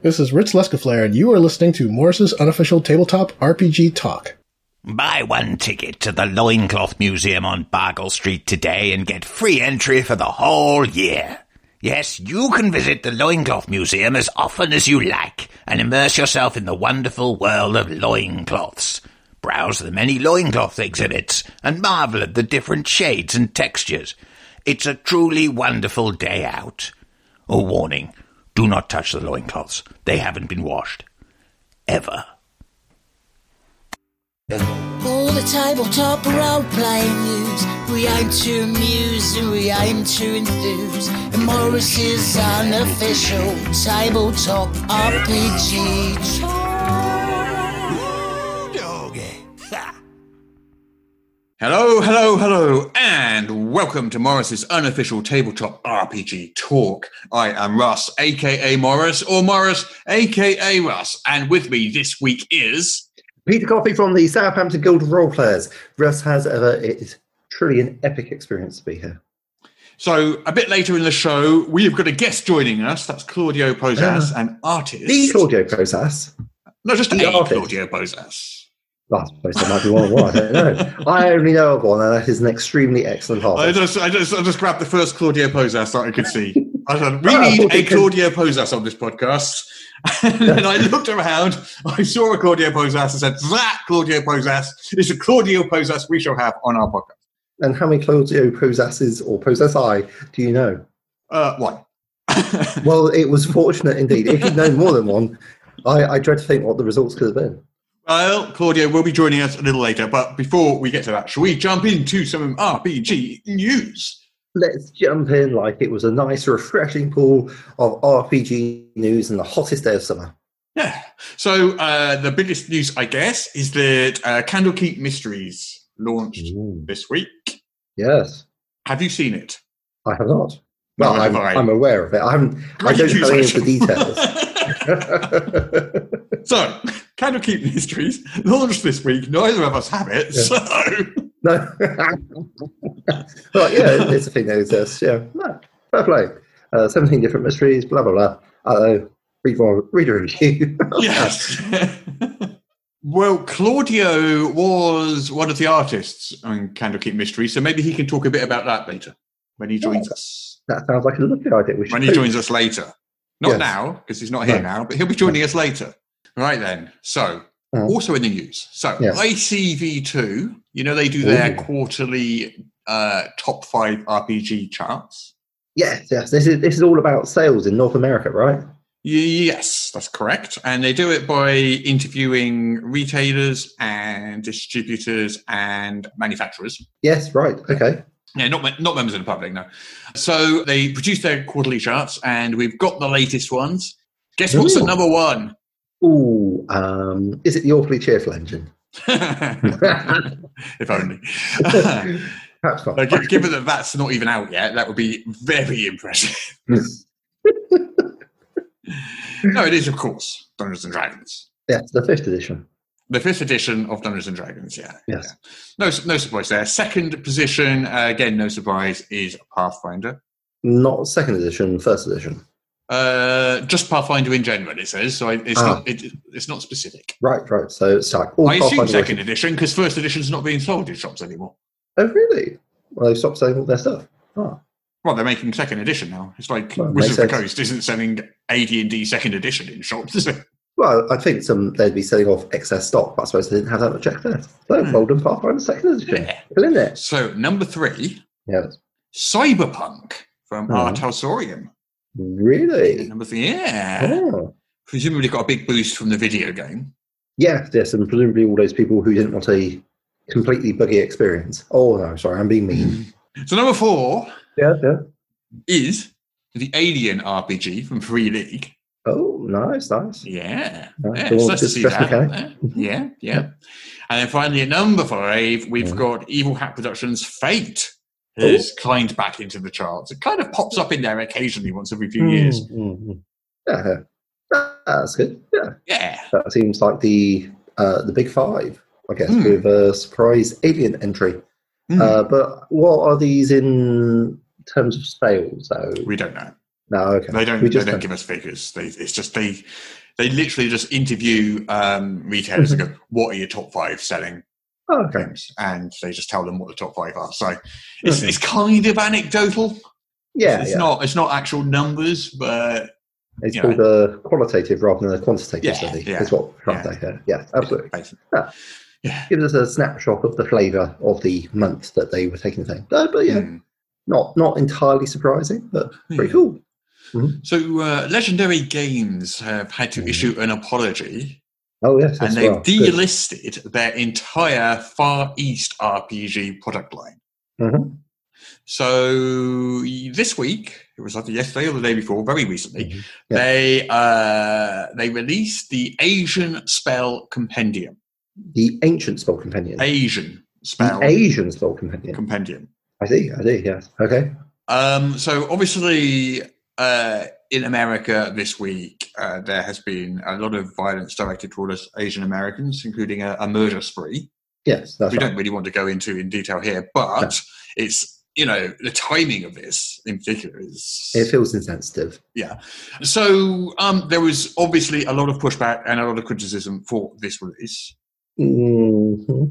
This is Rich Lescaflair, and you are listening to Morrus's unofficial tabletop RPG talk. Buy one ticket to the Loincloth Museum on Bargle Street today and get free entry for the whole year. Yes, you can visit the Loincloth Museum as often as you like and immerse yourself in the wonderful world of loincloths. Browse the many loincloth exhibits and marvel at the different shades and textures. It's a truly wonderful day out. A warning, do not touch the loincloths. They haven't been washed. Ever. All the tabletop role playing news. We aim to amuse and we aim to enthuse. And Morrus's unofficial tabletop RPG Hello, hello, hello, and welcome to Morrus's unofficial tabletop RPG talk. I am Russ, aka Morrus, or Morris, aka Russ, and with me this week is Peter Coffey from the Southampton Guild of Role Players. Russ has ever, it is truly an epic experience to be here. So, a bit later in the show, we've got a guest joining us. That's Claudio Pozas, Ah. an artist. The Claudio Pozas. Not just the a artist. Claudio Pozas. I suppose there might be one more, I don't know. I only know of one, and that is an extremely excellent I just, I just, I just grabbed the first Claudio Pozas that I could see. I said, we I need a you could- Claudio Pozas on this podcast. And then I looked around, I saw a Claudio Pozas and said, that Claudio Pozas is a Claudio Pozas we shall have on our podcast. And how many Claudio Pozases or Pozasi do you know? Uh, one. Well, it was fortunate indeed. If you'd known more than one, I, I dread to think what the results could have been. Well, Claudio will be joining us a little later, but before we get to that, shall we jump into some RPG news? Let's jump in like it was a nice, refreshing pool of RPG news in the hottest day of summer. Yeah. So uh, the biggest news, I guess, is that uh, Candlekeep Mysteries launched Ooh. this week. Yes, Have you seen it? I have not. Well, have I'm. I'm aware of it. I haven't. I don't know any of the accusation. details. so, Candlekeep Mysteries launched this week. Neither of us have it. Yeah. So, no. but yeah, it's a thing that exists. Yeah, no, fair play. Uh, Seventeen different mysteries. Blah blah blah. Uh, read more. Read a review. yes. well, Claudio was one of the artists on Candlekeep Mysteries, so maybe he can talk a bit about that later when he joins us. that sounds like a lovely idea. We should When he joins us later. Not Yes. now, because he's not here No. now, but he'll be joining us later. Right then. So, Uh-huh. also in the news. So, Yes. ICV2, you know, they do their Ooh. quarterly uh, top five RPG charts. Yes, yes. This is this is all about sales in North America, right? Yes, that's correct. And they do it by interviewing retailers and distributors and manufacturers. Yes, right. Okay. Yeah, not not members of the public, no. So they produce their quarterly charts, and we've got the latest ones. Guess what's at number one? Ooh, um, is it the awfully cheerful engine? if only. Perhaps not. Given that that's not even out yet, that would be very impressive. no, it is, of course, Dungeons and Dragons. yes, the fifth edition. The fifth edition of Dungeons and Dragons, yeah. Yes. No, no surprise there. Second position, uh, again, no surprise, is Pathfinder. Not second edition, first edition. Uh, just Pathfinder in general, it says. So it's Ah. not it, it's not specific. Right, right. So it's like all I assume second edition. edition because first edition's not being sold in shops anymore. Oh, really? Well, they've stopped selling all their stuff. Oh, Well, they're making second edition now. It's like Well, Wizards of the. Coast isn't selling AD&D second edition in shops, is it? Well, I think some they'd be selling off excess stock, but I suppose they didn't have that much excess. So, Hmm. well done, Pathfinder second edition. Yeah. Killing it. So number three, Yes. Cyberpunk from Hmm. R. Talsorian. Really? Number three, yeah. Oh. Presumably got a big boost from the video game. Yes, yes, and presumably all those people who didn't want a completely buggy experience. Oh no, sorry, I'm being mean. So number four yeah, yeah. is the Alien RPG from Free League. Nice, nice. Yeah, Nice. yeah it's nice to see that. mechanic. Yeah, yeah. And then finally, at number five, we've Yeah. got Evil Hat Productions' Fate has climbed back into the charts. It kind of pops up in there occasionally once every few years. Mm, mm, mm. Yeah, yeah. Ah, that's good. Yeah, Yeah. that seems like the uh, the big five, I guess, Hmm. with a surprise alien entry. Mm, Uh, but what are these in terms of sales? Though we don't know. No, okay. They don't. They don't don't- give us figures. They, it's just they. They literally just interview um, retailers and go, "What are your top five selling Oh, okay. games?" And they just tell them what the top five are. So it's, Okay. it's kind of anecdotal. Yeah, it's yeah. not. It's not actual numbers, but It's you called a qualitative rather than a quantitative Yeah, study. yeah, Is what yeah. to say here. Yeah, absolutely. Yeah. yeah. Gives us a snapshot of the flavour of the month that they were taking the thing. Uh, but yeah, Hmm. not not entirely surprising, but pretty Yeah. cool. So uh, Legendary Games have had to Mhm. issue an apology, Oh yes, and they've well. Good. delisted their entire Far East RPG product line. Mhm. So this week, it was either yesterday or the day before, very recently, Mhm. Yeah. they uh, they released the Asian Spell Compendium. The ancient spell Compendium? Asian Spell the Asian spell companion. Compendium. I see. I see. Yes. Okay. Um, so obviously, uh, in America this week, uh, there has been a lot of violence directed toward us Asian Americans, including a, a murder spree. Yes, that's we right. don't really want to go into in detail here, but it's you know the timing of this in particular is It feels insensitive. Yeah, so. Um, there was obviously a lot of pushback and a lot of criticism for this release. hmm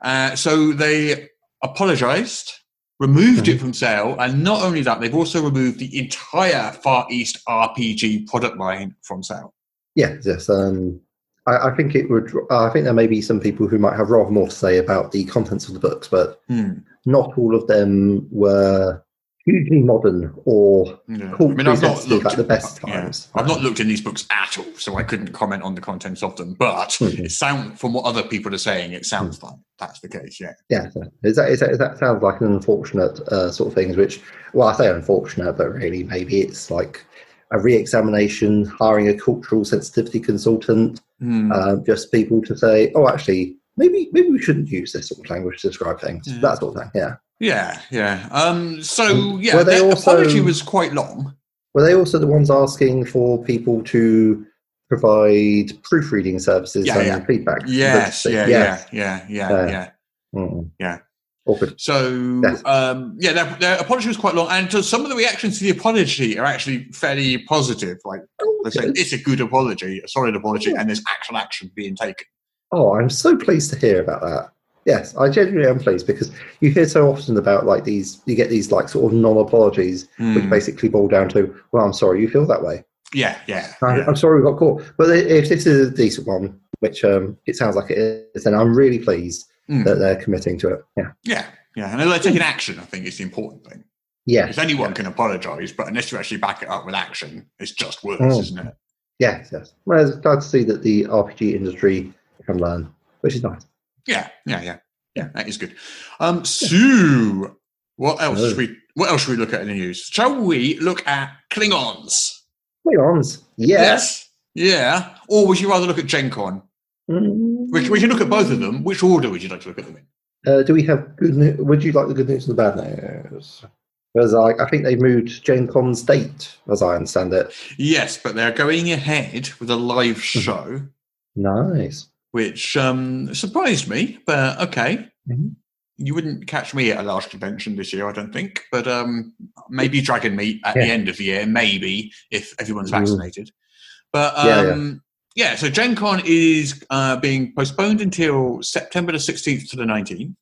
Uh, so they apologized, removed Mm-hmm. it from sale, and not only that, they've also removed the entire Far East RPG product line from sale. Yes. Yes. Um, I, I think it would. I think there may be some people who might have rather more to say about the contents of the books, but Hmm. not all of them were hugely modern or Yeah. culturally sensitive at the best yeah. times. I've not looked in these books at all, so I couldn't comment on the contents of them. But Mhm. it sound from what other people are saying, it sounds like that's the case. Yeah. Yeah, is that, is that, is that sounds like an unfortunate uh, sort of thing, which, well, I say unfortunate, but really maybe it's like a re-examination, hiring a cultural sensitivity consultant, Hmm. uh, just people to say, oh, actually, maybe maybe we shouldn't use this sort of language to describe things, Yeah. that sort of thing. Yeah. yeah. Yeah. Um. So Um, yeah, were they their also- apology was quite long. Were they also the ones asking for people to provide proofreading services Yeah, and yeah. feedback? Yes. Yeah. Yes. Yeah. Yeah. Yeah. Uh, yeah. Mm. Yeah. Awkward. So, Yes. um, yeah, their, their apology was quite long, and so some of the reactions to the apology are actually fairly positive. Like they're saying it's a good apology, a solid apology, and there's actual action being taken. Oh, I'm so pleased to hear about that. Yes, I genuinely am pleased because you hear so often about like these, you get these like sort of non-apologies, which Hmm. basically boil down to, well, I'm sorry you feel that way. Yeah, yeah, I, yeah. I'm sorry we got caught. But if this is a decent one, which um, it sounds like it is, then I'm really pleased Hmm. that they're committing to it. Yeah. yeah, yeah. And they're taking action. I think is the important thing. Yeah. Because anyone can apologise, but unless you actually back it up with action, it's just words, Mm. isn't it? Yes, yes. Well, it's glad to see that the RPG industry can learn, which is nice. Yeah, yeah, yeah, yeah. That is good. Um, so what else? Should we, what else should we look at in the news? Shall we look at Klingons? Klingons. Yes. Yeah. Or would you rather look at Gen Con? Mm. We, we can look at both of them. Which order would you like to look at them in? Uh, do we have good news? Would you like the good news and the bad news? Because I, I think they moved Gen Con's date, as I understand it. Yes, but they're going ahead with a live show, Nice. Which um, surprised me, but okay. Mhm. You wouldn't catch me at a large convention this year, I don't think. But um, maybe Dragon Meet at the end of the year, maybe if everyone's Mm. vaccinated. But Yeah, yeah. um, yeah, so Gen Con is uh, being postponed until September the 16th to the 19th.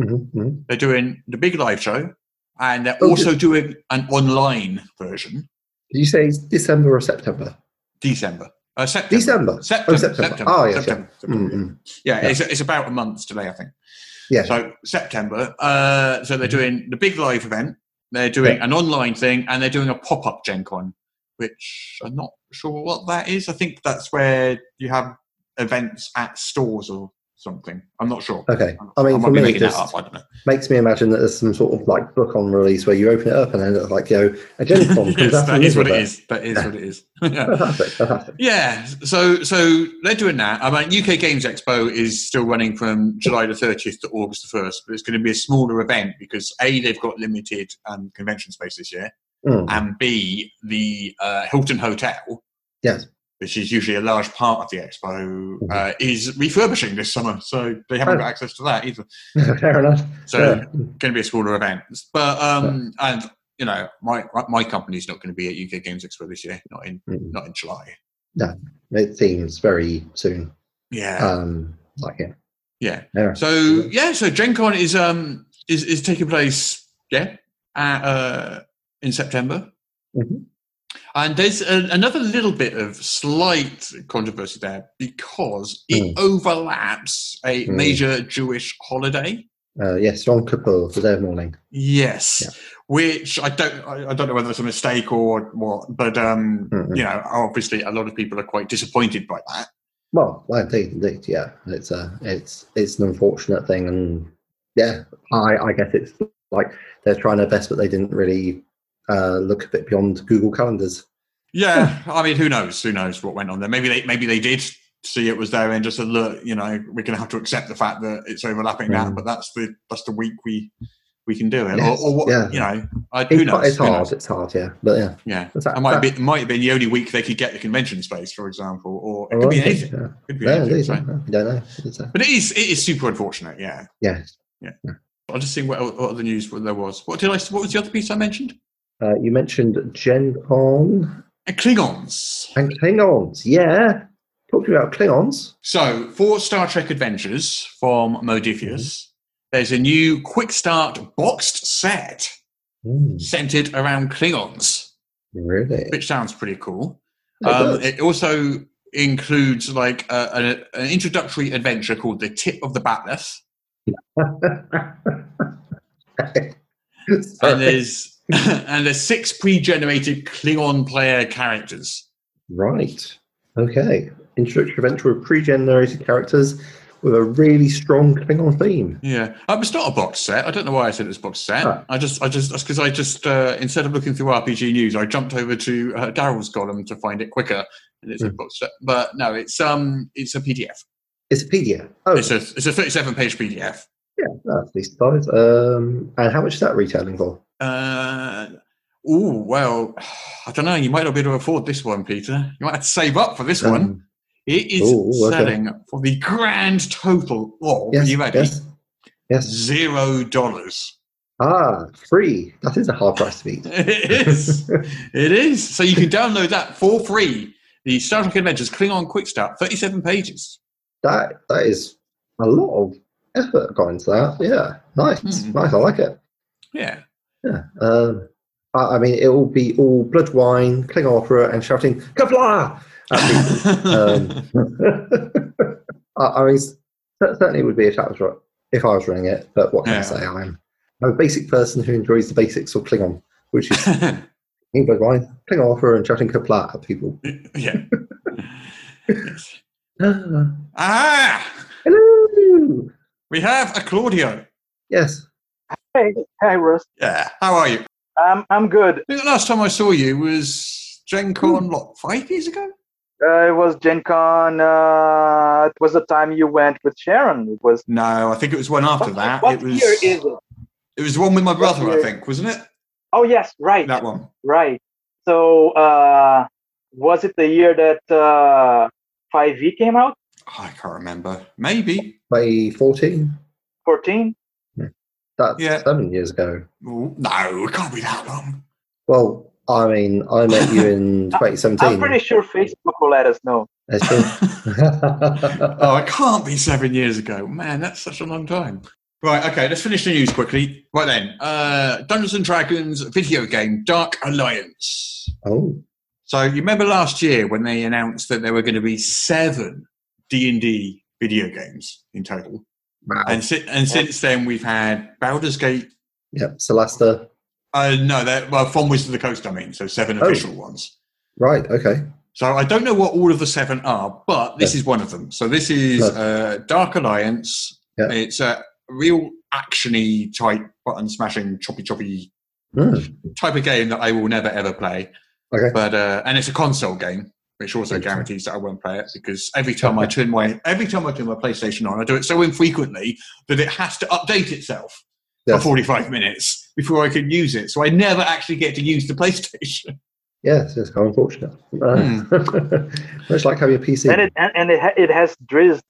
hmm hmm They're doing the big live show, and they're Oh, also doing an online version. Did you say December or September? December. Uh, September. December. September. Oh, September. September. Oh, yeah. September. September. Yeah, Yeah. It's, it's about a month's delay, I think. Yeah. So September. Uh, so they're Mhm. doing the big live event. They're doing Yeah. an online thing, and they're doing a pop up Gen Con, which I'm not sure what that is. I think that's where you have events at stores or something. I'm not sure. Okay. I mean, might for me, it just up. I don't know. makes me imagine that there's some sort of like book on release where you open it up and then it's like, know, a Gen Con yes, that is what it is. That is what it is. yeah. Fantastic. Fantastic. Yeah, so so they're doing that. I mean, UK Games Expo is still running from July the 30th to August the 1st, but it's going to be a smaller event because A, they've got limited um, convention space this year, Mm. and B, the uh, Hilton Hotel, Yes. Which is usually a large part of the expo, uh, is refurbishing this summer, so they haven't got access to that either. Fair enough. So Yeah. going to be a smaller event. But um, and you know, my my company's not going to be at UK Games Expo this year, not in Mm. not in July. It seems very soon. Yeah, Um, like yeah, yeah. yeah. So yeah, so Gen Con is um is is taking place yeah at, uh, in September. Mhm. And there's a, another little bit of slight controversy there because it Hmm. overlaps a Hmm. major Jewish holiday. Uh, yes, Yom Kippur, the day of mourning. Yes, Yeah. which I don't I, I don't know whether it's a mistake or what, but um, Mhm. you know, obviously a lot of people are quite disappointed by that. Well, well, indeed, indeed, yeah. It's a, it's, it's an unfortunate thing, and yeah, I, I guess it's like they're trying their best, but they didn't really uh, look a bit beyond Google calendars. Yeah, I mean, who knows? Who knows what went on there? Maybe they maybe they did see it was there and just said, look, you know, we're going to have to accept the fact that it's overlapping now, Mm. but that's the that's the week we we can do it. Yes, Or, or what, yeah. you know, I, It's, who knows? it's Who hard. knows? It's hard, yeah. But yeah, Yeah, That's- it might that- be might have been the only week they could get the convention space, for example, or it could be anything. Yeah, Could be yeah anything. indeed. so- yeah, We don't know. It's, uh, But it is it is super unfortunate. Yeah, yeah. I'll just see what, what other news there was. What did I? What was the other piece I mentioned? Uh, you mentioned Gen Con And Klingons. and Klingons. Yeah. Talk to me about Klingons. So, for Star Trek Adventures from Modiphius, there's a new quick start boxed set Mm, centered around Klingons, really? which sounds pretty cool. It Um, it also includes like a, an, an introductory adventure called The Tip of the Bat'leth, and there's and there's six pre-generated Klingon player characters. Right. Okay. Introductory adventure with pre-generated characters with a really strong Klingon theme. Yeah, um, it's not a box set. I don't know why I said it was box set. Ah. I just, I just, that's because I just uh, instead of looking through RPG news, I jumped over to uh, Daryl's column to find it quicker, and it's a Hmm. box set. But no, it's um, it's a PDF. It's a PDF. Oh, It's a, it's a 37 page PDF. Yeah. That's decent size. Um, and how much is that retailing for? Uh, oh well, I don't know. You might not be able to afford this one, Peter. You might have to save up for this one. Um, It is ooh, okay. selling for the grand total of. yes, are you ready? yes. Yes. Zero dollars. Ah, free. That is a hard price to beat. It is. it is. So you can download that for free. The Star Trek Adventures Klingon Quick Start, 37 pages. that that is a lot of effort gone into that. Yeah, nice, Hmm. nice. I like it. Yeah. Yeah. Um, I, I mean, it will be all blood wine, Klingon opera, and shouting "Qapla'!" at people. um, I, I mean, c- certainly it would be if that was right, if I was running it. But what can Yeah. I say? I'm, I'm a basic person who enjoys the basics of Klingon, which is eating blood wine, Klingon opera, and shouting "Qapla'" at people. yeah. Yes. Ah, Ah, hello. We have a Claudio. Yes. Hey, hi, Russ. Yeah. How are you? Um, I'm good. I think the last time I saw you was Gen Con, what, five years ago? Uh, it was Gen Con. Uh, it was the time you went with Sharon. It was. No, I think it was one after what that. what it was year is it? it was the one with my brother, I think, wasn't it? Oh yes, right, That one. right. So, uh, was it the year that uh, 5e came out? I can't remember. Maybe. By 14? 14? That's Yeah. seven years ago. No, it can't be that long. Well, I mean, I met you in 2017. I'm pretty sure Facebook will let us know. That's true. oh, it can't be seven years ago. Man, that's such a long time. Right, okay, let's finish the news quickly. Right then, uh, Dungeons and Dragons video game Dark Alliance. oh, So you remember last year when they announced that there were going to be seven D and D video games in total, wow. and si- and since then we've had Baldur's Gate. Yep, Solasta. Uh, no, that well from Wizard of the Coast. I mean, so seven Oh. official ones. Right, okay. So I don't know what all of the seven are, but this is one of them. So this is uh, Dark Alliance. Yeah. It's a real actiony type button smashing choppy choppy Hmm, type of game that I will never ever play. Okay. But uh, and it's a console game, which also guarantees that I won't play it because every time I turn my every time I turn my PlayStation on, I do it so infrequently that it has to update itself Yes. for forty five minutes before I can use it. So I never actually get to use the PlayStation. Yes, it's how unfortunate. Hmm. much like having a PC. And it and, and it, ha- it has Drizzt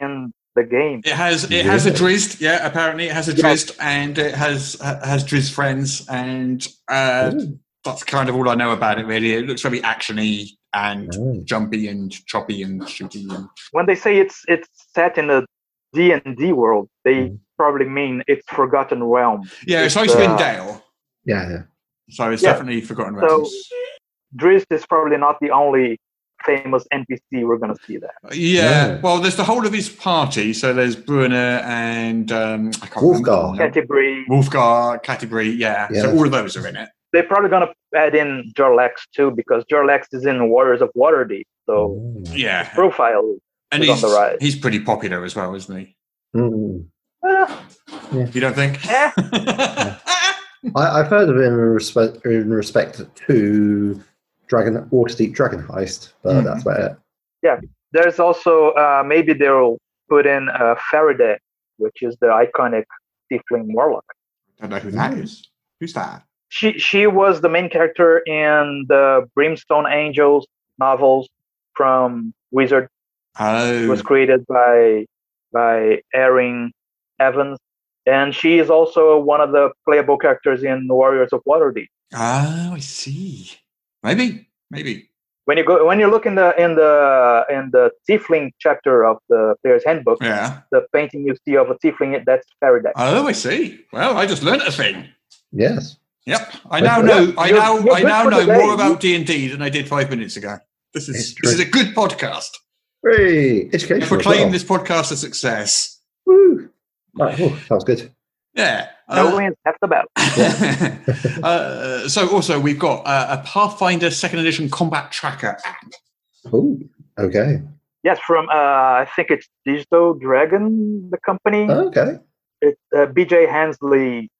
and the game. It has it has a Yeah. Drizzt, yeah. Apparently, it has a Yeah. Drizzt, and it has has Drizzt friends, and uh, Ooh. That's kind of all I know about it. Really, it looks very actiony and Oh. jumpy and choppy and shooty. And When they say it's it's set in the D and D world, they Mm. probably mean it's Forgotten Realm. yeah, it's It's, Icewind uh, Dale, Yeah, yeah. so it's Yeah. definitely Forgotten So- Drizzt is probably not the only famous NPC we're gonna see there. Yeah, Yeah. well, there's the whole of his party. So there's Bruenor and um, I can't remember Wulfgar. the name. Wulfgar, Catti-brie, yeah. Yeah. So all of those are in it. They're probably gonna add in Jarlaxle too because Jarlaxle is in Warriors of Waterdeep, so. Yeah, profile. and is on he's the rise. he's pretty popular as well, isn't he? Mm. eh, You don't think? eh, I, I've heard of him in respect in respect to Dragon Waterdeep Dragon Heist, but Mhm. that's about it. Yeah, there's also uh, maybe they'll put in uh, Farideh, which is the iconic Tiefling Warlock. I don't know who that is. Who's that? She she was the main character in the Brimstone Angels novels from Wizard. It Oh, was created by by Erin Evans, and she is also one of the playable characters in Warriors of Waterdeep. oh, I see. Maybe, maybe. When you go when you look in the in the in the Tiefling chapter of the Player's Handbook, Yeah. the painting you see of a Tiefling that's Farideh. Oh, I see. Well, I just learned a thing. Yes. Yep. I now know. I now. I now know the day. more about D and D than I did five minutes ago. This is It's this is a good podcast. Hey, I education. proclaim this podcast a success. Woo. Right, oh, sounds good. Yeah. No Uh, wins, half the battle. uh, so also we've got uh, a Pathfinder Second Edition Combat Tracker app. Oh, okay. Yes, from uh, I think it's Digital Dragon, the company. Okay. It's uh, BJ Hensley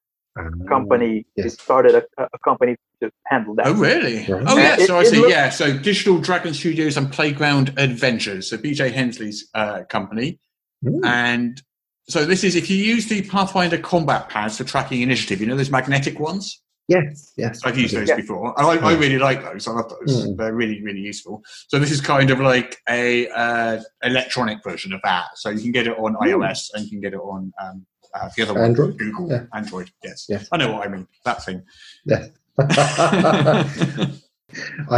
company. yes. It started a, a company to handle that. Oh, really? Right. Oh, yeah. It- So I it see. look- yeah. So Digital Dragon Studios and Playground Adventures. So BJ Hensley's uh, company. Ooh. And so this is if you use the Pathfinder combat pads for tracking initiative, you know those magnetic ones? Yes, yes. I've used those Yeah. before. And I, I really like those. I love those. Mm. They're really, really useful. So this is kind of like a uh, electronic version of that. So you can get it on iOS and you can get it on um, uh, the other one, Android? Google, Yeah. Android. Yes. Yes. I know what I mean. That thing. There I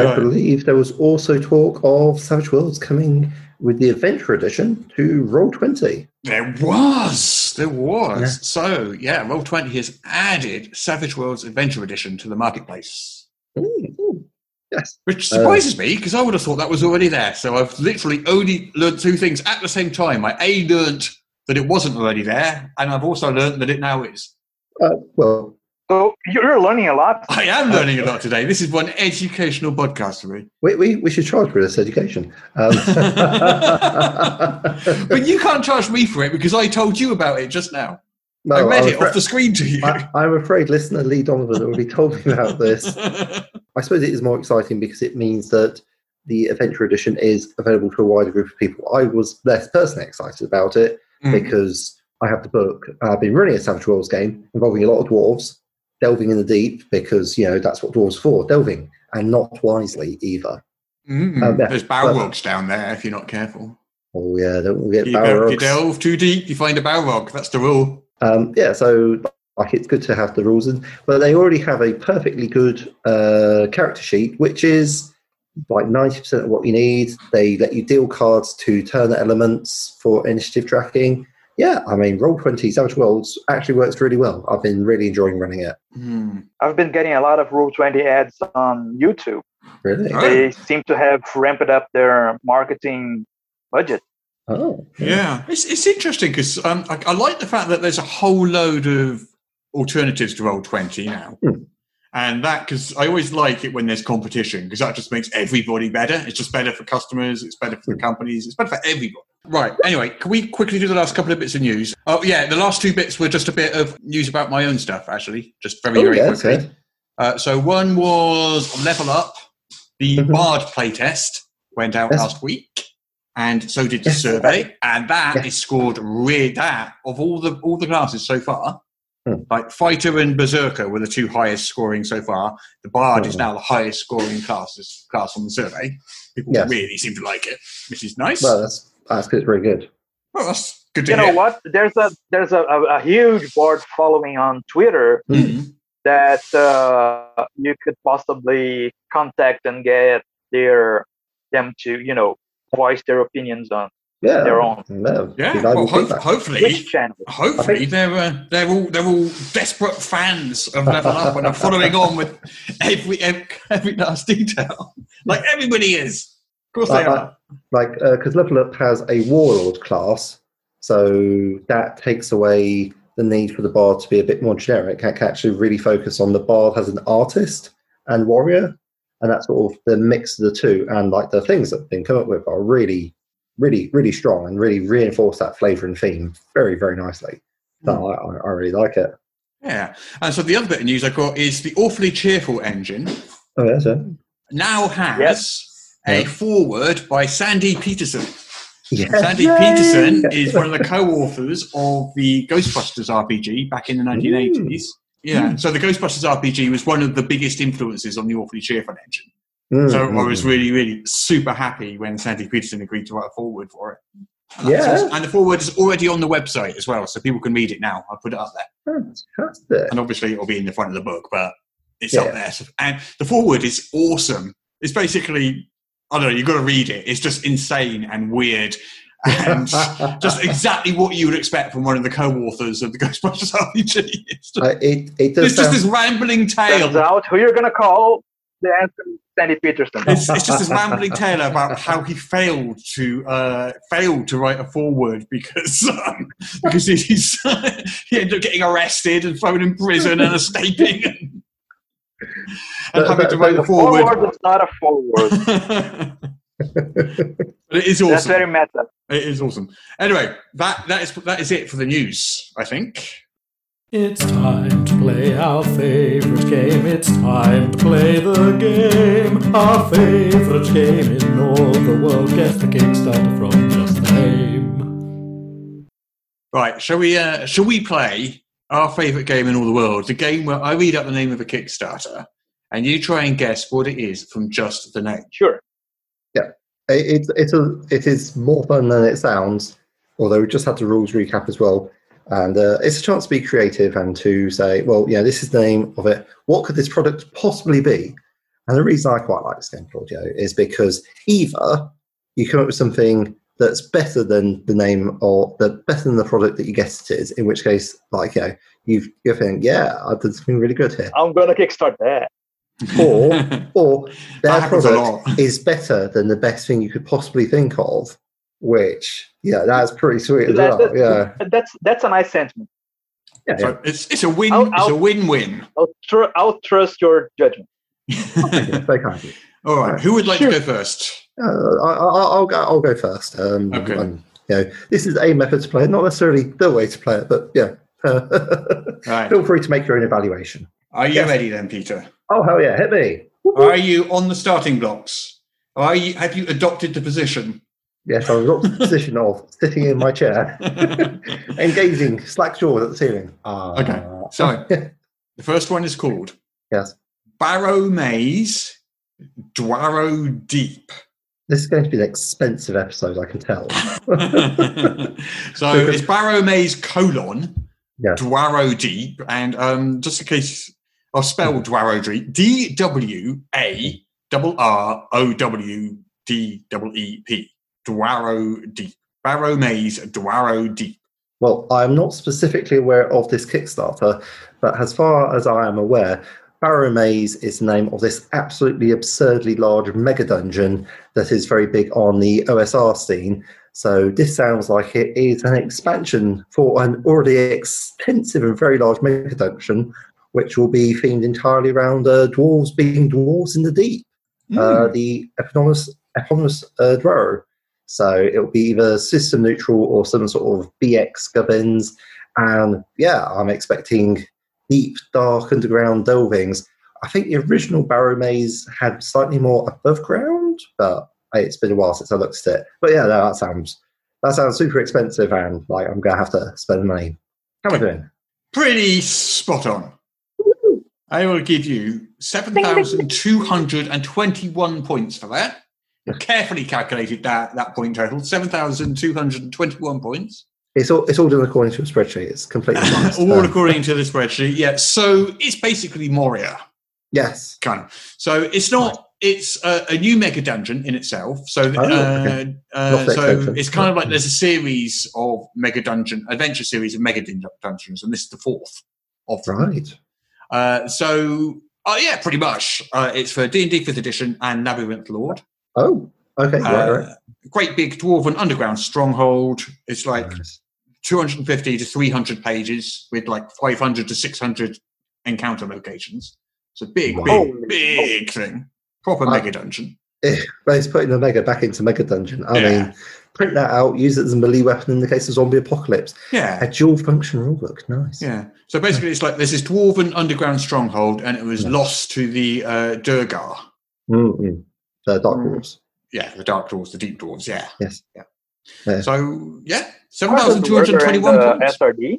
Right. believe there was also talk of Savage Worlds coming with the Adventure Edition to Roll Twenty. There was. There was. Yeah. So yeah, Roll Twenty has added Savage Worlds Adventure Edition to the marketplace. Mm, mm. Yes. Which Uh, surprises me because I would have thought that was already there. So I've literally only learned two things at the same time. I A learnt that it wasn't already there, and I've also learned that it now is. Uh, well, So you're learning a lot. I am learning a lot today. This is one educational podcast for me. we, we, we should charge for this education. Um, But you can't charge me for it because I told you about it just now. no, I read I'm it afraid- off the screen to you. I, I'm afraid listener Lee Donovan already told me about this. I suppose it is more exciting because it means that the Adventure Edition is available to a wider group of people. I was less personally excited about it Mm. because I have the book. I've been running a Savage Worlds game involving a lot of dwarves, delving in the deep because, you know, that's what dwarves are for, delving, and not wisely either. Mm. Um, yeah, There's but- Balrogs down there if you're not careful. Oh, yeah, don't forget You, go, you delve too deep, you find a Balrog. That's the rule. Um, yeah, so like it's good to have the rules in, but they already have a perfectly good uh, character sheet, which is like ninety percent of what you need. They let you deal cards to turn elements for initiative tracking. Yeah, I mean, Roll Twenty Savage Worlds actually works really well. I've been really enjoying running it. Mm. I've been getting a lot of Roll Twenty ads on YouTube. Really? Oh. They seem to have ramped up their marketing budget. Oh, Yeah, it's, it's interesting because um, I, I like the fact that there's a whole load of alternatives to Roll Twenty now, Hmm. And that because I always like it when there's competition because that just makes everybody better. It's just better for customers, it's better for the companies, it's better for everybody. Right. Anyway, can we quickly do the last couple of bits of news? Oh yeah, the last two bits were just a bit of news about my own stuff, actually, just very Oh, very yeah, quickly. good. Uh, so one was Level Up. The Mhm. Bard playtest went out Yes. last week, and so did the Yes. survey, and that Yes. is scored really that of all the all the classes so far. Hmm. Like Fighter and Berserker were the two highest scoring so far. The Bard is Hmm. now the highest scoring classes class on the survey. People Yes. really seem to like it, which is nice. Well, that's that's good. It's very good. Well, that's Good to you know what? There's a there's a, a, a huge Bard following on Twitter Mhm. that uh, you could possibly contact and get their them to you know voice their opinions on Yeah. their own No, Yeah. be Well, ho- hopefully, hopefully think- they're uh, they're all they're all desperate fans of Level Up and are following on with every every, every last detail, like everybody is. Of course they Uh, are. like because Level Up has a warlord class, so that takes away the need for the bard to be a bit more generic. I can actually really focus on the bard as an artist and warrior, and that's sort of the mix of the two. And like the things that have been come up with are really, really, really strong and really reinforce that flavor and theme very, very nicely. So I, I, I really like it. Yeah. And so the other bit of news I got is the awfully cheerful engine Oh, yeah, so. now has Yes. a Yeah. forward by Sandy Petersen. Yeah. Sandy Yay! Petersen is one of the co-authors of the Ghostbusters RPG back in the hmm. 1980s. Yeah, hmm. so the Ghostbusters RPG was one of the biggest influences on the Awfully Cheerful engine. Mm, So I mm, was mm. really, really super happy when Sandy Petersen agreed to write a forward for it. And Yeah. that's. And the forward is already on the website as well, so people can read it now. I'll put it up there. Fantastic. And obviously it'll be in the front of the book, but it's Yeah. up there. So- And the forward is awesome. It's basically, I don't know, you've got to read it. It's just insane and weird. And just exactly what you would expect from one of the co-authors of the Ghostbusters RPG. It's just, Uh, it, it does it's just sound- this rambling tale. Turns tale. out who you're gonna call the answer is Sandy Petersen. It's, it's just this rambling tale about how he failed to uh, failed to write a foreword because um, because he's he ended up getting arrested and thrown in prison and escaping and, having to write a but Forward foreword. is not a foreword. but it is awesome. That's very meta. It is awesome. Anyway, that that is that is it for the news. I think. It's time to play our favorite game. It's time to play the game. Our favorite game in all the world. Guess the Kickstarter from just the name. Right, shall we? Uh, shall we play our favourite game in all the world? The game where I read out the name of a Kickstarter, and you try and guess what it is from just the name. Sure. It, it's it's a it is more fun than it sounds. Although we just had the rules recap as well, and uh, it's a chance to be creative and to say, well, yeah, this is the name of it. What could this product possibly be? And the reason I quite like this game, Claudio, is because either you come up with something that's better than the name or the better than the product that you guess it is. In which case, like you know, you you think, yeah, I did something really good here. I'm gonna kickstart that. Or or That their product is better than the best thing you could possibly think of, which yeah, that's pretty sweet as That- well. that- Yeah, That's that's a nice sentiment. yeah, yeah. It's it's a win. I'll- it's a I'll- win-win. I'll, tr- I'll trust your judgment. Thank you, very kind you. All right, who would like to go first? Uh, I, I, I'll go. I'll go first. Um, Okay. um, you know, this is a method to play it, not necessarily the way to play it, but yeah. Right. Feel free to make your own evaluation. Are you Yes. ready then, Peter? Oh hell yeah, hit me! Are you on the starting blocks? Are you? Have you adopted the position? Yes, I was up to the position of sitting in my chair and gazing slack jaws at the ceiling. Ah, Okay, so the first one is called yes, Barrow Maze, Dwarrow Deep. this is going to be an expensive episode. I can tell. so it's Barrow Maze colon Yeah. Dwarrow Deep, and um, just in case I'll spell Dwarrow Deep D W A double R O W D double E P Dwarrow Deep Barrow Maze Dwarrow Deep. Well, I'm not specifically aware of this Kickstarter, but as far as I am aware, Barrow Maze is the name of this absolutely absurdly large mega dungeon that is very big on the OSR scene. So this sounds like it is an expansion for an already extensive and very large mega dungeon, which will be themed entirely around uh, dwarves being dwarves in the deep uh, the eponymous eponymous uh, drawer. So it'll be either system neutral or some sort of BX gubbins. And yeah, I'm expecting deep, dark underground delvings. I think the original Barrow Maze had slightly more above ground, but hey, it's been a while since I looked at it. But yeah, no, that sounds that sounds super expensive, and like I'm gonna have to spend money. How am I doing? Pretty spot on. I will give you 7,221 points for that. Carefully calculated that, that point total 7,221 points. It's all it's all done according to a spreadsheet. It's completely. All Um, according to the spreadsheet. Yeah. So it's basically Moria. yes. kind of. So it's not. It's a, a new mega dungeon in itself. So, Oh, uh, okay. uh, so extension. it's kind of like there's a series of mega dungeon adventure series of mega dun- dungeons, and this is the fourth of them. Right. Uh, so, uh, yeah, pretty much. Uh, it's for D and D Fifth Edition and Labyrinth Lord. Oh. Okay. right. Uh, Right. Great big dwarven underground stronghold. It's like Nice. 250 to 300 pages with like 500 to 600 encounter locations. It's a big, big, Holy big thing. Proper Uh, mega dungeon. But it's putting the mega back into Mega Dungeon. I Yeah. mean, print that out, use it as a melee weapon in the case of zombie apocalypse. Yeah. A dual function rulebook. Nice. Yeah. So basically, it's like there's this dwarven underground stronghold, and it was Yeah. lost to the uh, Duergar. Mm-mm. The Dark Mm. Wolves. Yeah, the Dark Dwarves, the Deep Dwarves. Yeah. Yes. Yeah. Yeah. So yeah, Are the Duergar in 7,221 points. SRD?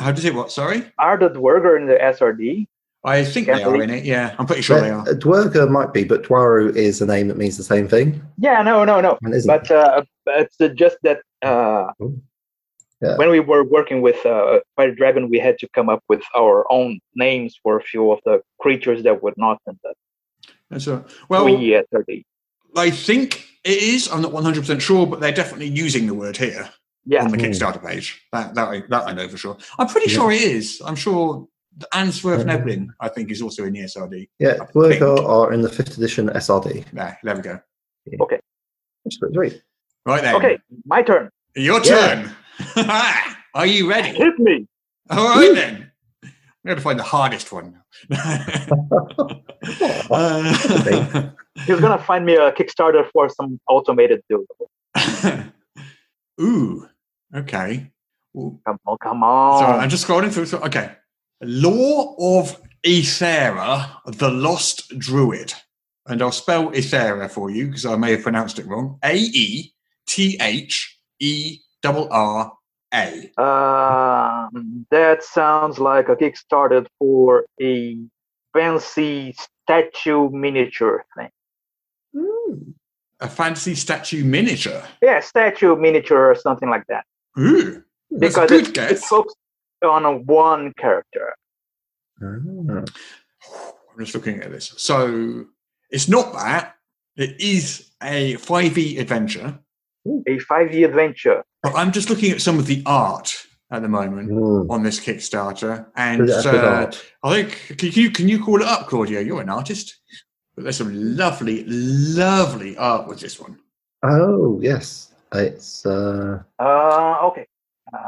How does it? What? Sorry, Are the Duergar in the SRD? I think Can't they are believe- in it. Yeah, I'm pretty sure they are. Duergar might be, but Dwaru is a name that means the same thing. Yeah, no, no, no. And isn't But uh, it's just that uh, Yeah. when we were working with uh, Fire Dragon, we had to come up with our own names for a few of the creatures that were not in the That's a, well, we SRD. I think it is. I'm not 100 percent sure, but they're definitely using the word here Yeah, on the Mm. Kickstarter page. That that I, that I know for sure. I'm pretty Yeah. sure it is. I'm sure. Anne Swerve Yeah. Neblin, I think, is also in the SRD. Yeah, I Duergar think. are in the fifth edition SRD. There, there we go. Which is pretty sweet. Right then. Okay, my turn. Your Yeah. turn. Are you ready? Hit me. All right then. I'm going to find the hardest one. Uh, He's gonna find me a Kickstarter for some automated build. Ooh. Okay. Ooh. Come on, come So on. I'm just scrolling through. so- Okay. Law of Aetherra, the Lost Druid. And I'll spell Aetherra for you because I may have pronounced it wrong. A E T H E R R A. Um, that sounds like a Kickstarter for a fancy statue miniature thing. A fancy statue miniature. Yeah, statue miniature or something like that. Ooh. That's a Because good it, guess. it's focused on a one character. Ah. I'm just looking at this. So it's not that. It is a 5e adventure. A 5e adventure. But I'm just looking at some of the art at the moment Mm. on this Kickstarter. And Good- that's good uh. I think, can you, can you call it up, Claudio? You're an artist. But there's some lovely, lovely art with this one. Oh yes, it's uh, Uh, okay.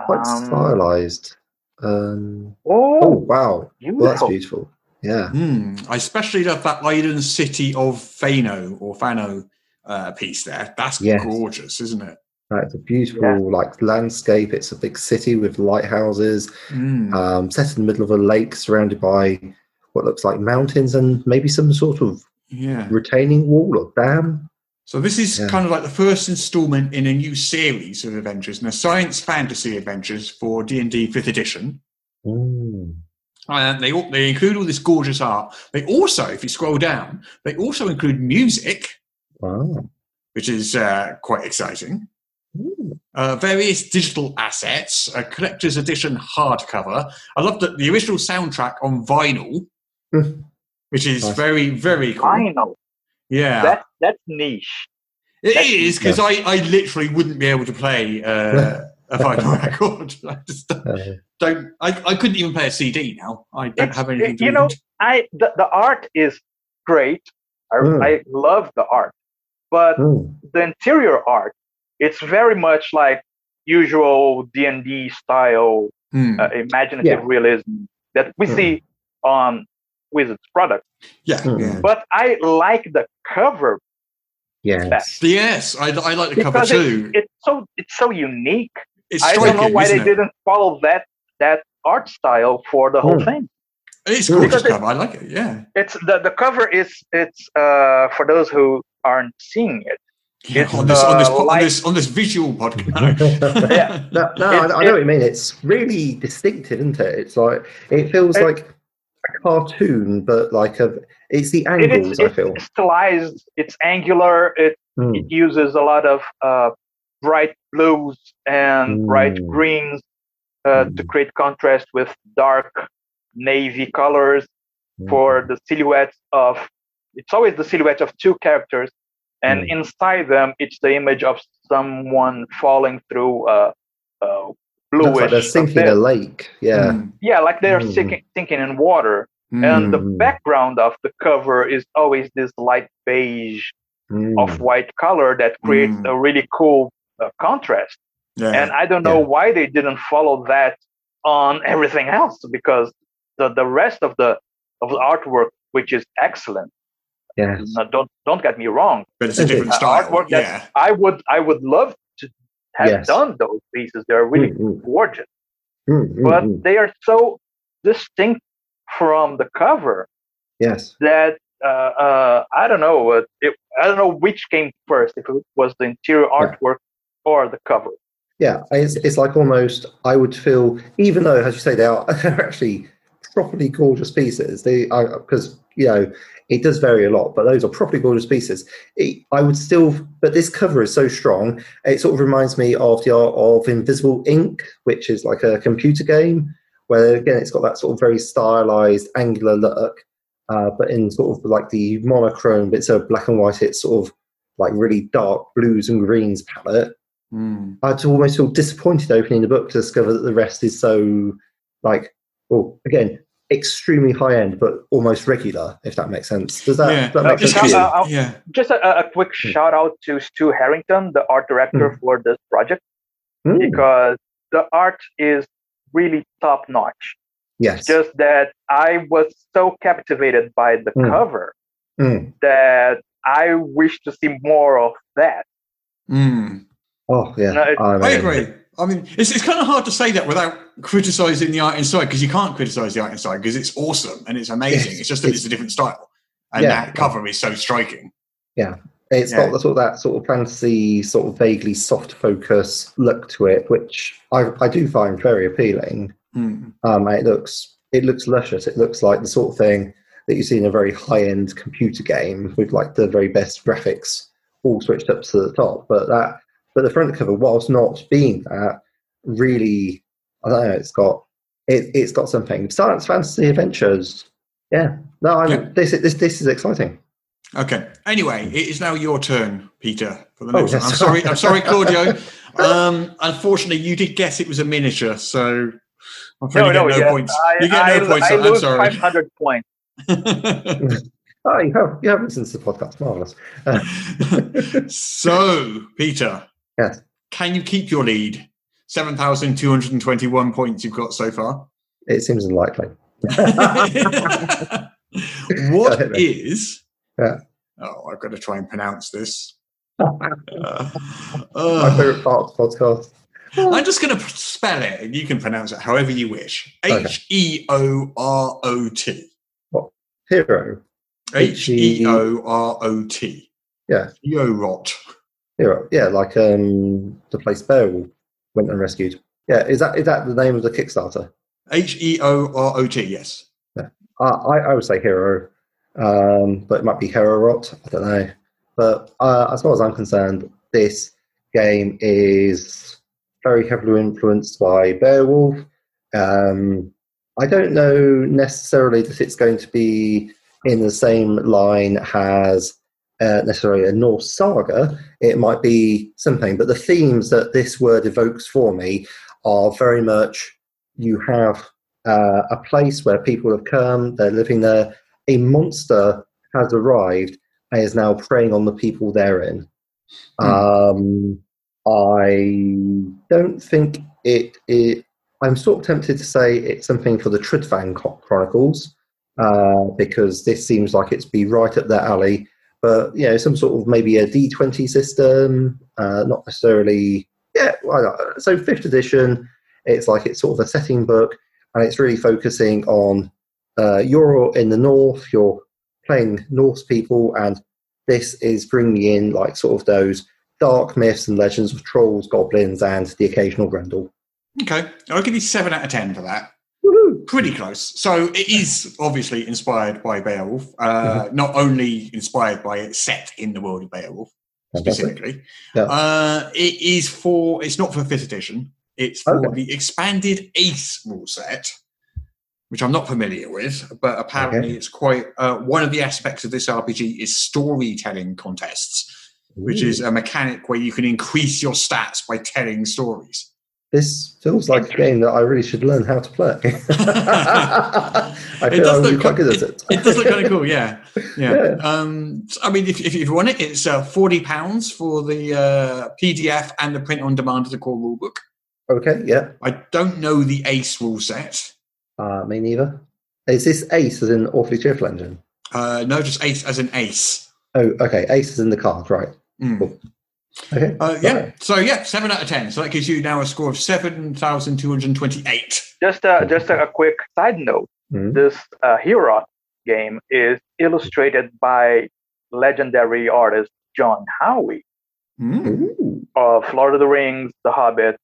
quite Um, stylized. Um, oh, oh wow, well that's beautiful. beautiful. Yeah, Hmm. I especially love that Island City of Fano or Fano uh, piece there. That's Yes. gorgeous, isn't it? That's a beautiful Yeah. like landscape. It's a big city with lighthouses, Hmm. um, set in the middle of a lake, surrounded by what looks like mountains and maybe some sort of yeah. retaining wall or dam. So this is Yeah. kind of like the first installment in a new series of adventures, and science fantasy adventures for D and D Fifth Edition. Mm. And they they include all this gorgeous art. They also, if you scroll down, they also include music, Wow. which is uh, quite exciting. Uh, various digital assets, a collector's edition hardcover. I love that the original soundtrack on vinyl, Mm. which is Nice. very very cool. Vinyl. Yeah, That, that's niche. It That's- is because I, I literally wouldn't be able to play uh, a vinyl record. I just don't, Uh, don't I, I couldn't even play a CD now. I don't It's- have anything to you know. I the, the art is great. I, Mm. I love the art, but mm. the interior art, it's very much like usual D and D style Hmm. uh, imaginative Yeah. realism that we Mm. see on Wizards product. yeah, Hmm. yeah. But I like the cover Yes. Yes, I, I like the cover too. it's, it's so it's so unique. it's I don't know why they it? didn't follow that that art style for the whole Mm. thing. It's gorgeous Because it- cover. I like it. Yeah. It's the the cover is it's uh for those who aren't seeing it. Yeah on this on this uh, po- on this on this visual podcast. Yeah. No, no, It's- I, I know what you mean. It's really distinctive, isn't it? It's like it feels It- like a cartoon, but like a. It's the It angles. is I feel. it's stylized. It's angular. It Mm. it uses a lot of uh, bright blues and bright Mm. greens uh, to Mm. create contrast with dark navy colors Mm. for the silhouettes of it's always the silhouette of two characters and Mm. inside them it's the image of someone falling through a, a Looks bluish like they're sinking abyss. a lake. Yeah. Mm. yeah like they're Mm. sinking, sinking in water and the Mm. background of the cover is always this light beige Mm. of white color that creates Mm. a really cool uh, contrast yeah. and i don't know Yeah. why they didn't follow that on everything else because the, the rest of the of the artwork which is excellent Yes. now, don't don't get me wrong but it's a different Uh, style. artwork that's- Yeah. i would i would love to have Yes. done those pieces they're really Mm, mm, gorgeous mm, mm, but they are so distinct from the cover Yes. that uh, uh, I don't know. Uh, it, I don't know which came first, if it was the interior artwork or the cover. Yeah, it's, it's like almost I would feel, even though, as you say, they are they're actually properly gorgeous pieces. They because you know it does vary a lot, but those are properly gorgeous pieces. It, I would still, but this cover is so strong. It sort of reminds me of the art of Invisible Inc., which is like a computer game where again it's got that sort of very stylized, angular look, uh, but in sort of like the monochrome bits of black and white. It's sort of like really dark blues and greens palette. Mm. I'd almost feel disappointed opening the book to discover that the rest is so like well again extremely high end but almost regular if that makes sense does that, Yeah. that make Uh, sense because, to you? uh, yeah. Just a, a quick Hmm. shout out to Stu Harrington, the art director for this project, Mm, because the art is really top notch. yes Just that I was so captivated by the Hmm. cover Mm. that I wish to see more of that. Mm. oh yeah No, it- I, I agree. I mean, it's, it's kind of hard to say that without criticizing the art inside because you can't criticize the art inside because it's awesome and it's amazing. It's just that it's, it's- a different style. And Yeah. that cover is so striking. Yeah, it's yeah. got the sort of that sort of fantasy sort of vaguely soft focus look to it which I, I do find very appealing Mm. um, it looks it looks luscious it looks like the sort of thing that you see in a very high end computer game with like the very best graphics all switched up to the top. But that, but the front cover, whilst not being that, really, I don't know, it's got it, it's got something. Science fantasy adventures. Yeah, no, I'm, Yeah. this is this this is exciting. Okay. Anyway, it is now your turn, Peter, for the Oh, next one. yes. I'm sorry. I'm sorry, Claudio. Um, unfortunately, you did guess it was a miniature, so I'm afraid No, you get no, no yeah, points. I, you get I, no points. I I'm lose sorry. 500 points. Oh, you have you have listened to the podcast, marvelous. so, Peter, Yes. can you keep your lead? 7,221 points you've got so far. it seems unlikely. what is. Yeah. Oh, I've got to try and pronounce this. My Uh, uh, favorite part of the podcast. I'm just going to spell it, and you can pronounce it however you wish. H E O R O T. Hero. H E O R O T. Yeah. Eorot. Hero. Yeah, like um the place Beowulf went and rescued. Yeah, is that is that the name of the Kickstarter? H E O R O T. Yes. Uh, I I would say Hero, um, but it might be Hero Rot. I don't know. But uh, as far as I'm concerned, this game is very heavily influenced by Beowulf. Um, I don't know necessarily that it's going to be in the same line as uh, necessarily a Norse saga. It might be something, but the themes that this word evokes for me are very much you have uh, a place where people have come, they're living there. A monster has arrived and is now preying on the people therein. Um, I don't think it, it. I'm sort of tempted to say it's something for the Trudvang Cho- Chronicles uh, because this seems like it's be right up their alley. But you know, some sort of maybe a D20 system, uh, not necessarily. Yeah, so fifth edition. It's like it's sort of a setting book, and it's really focusing on uh, you're in the north, you're playing Norse people, and this is bringing in like sort of those dark myths and legends of trolls, goblins, and the occasional Grendel. Okay. I'll give you seven out of ten for that. Pretty close. So it is obviously inspired by Beowulf. Uh, Not only inspired by it, set in the world of Beowulf. Specifically. Yeah. Uh, it is for. It's not for fifth edition. It's for Okay. the expanded Ace rule set, which I'm not familiar with, but apparently Okay. it's quite. Uh, one of the aspects of this RPG is storytelling contests, which is a mechanic where you can increase your stats by telling stories. This feels like a game that I really should learn how to play. I It does I'm look quite good at it. It does look kind of cool, yeah, yeah. Yeah. Um, I mean, if, if you want it, it's uh, forty pounds for the uh, PDF and the print on demand of the core rulebook. Okay, yeah. I don't know the Ace rule set. Uh, me neither. Is this Ace as in Awfully Cheerful Engine? Uh, no, just Ace as an Ace. Oh, okay. Ace is in the card, right. Mm. Cool. Okay. Uh, yeah. So yeah, seven out of ten. So that gives you now a score of seven thousand two hundred twenty-eight. Just a, just a, a quick side note. Mhm. This uh, Hero game is illustrated by legendary artist John Howie Mm. Ooh, of Lord of the Rings, The Hobbit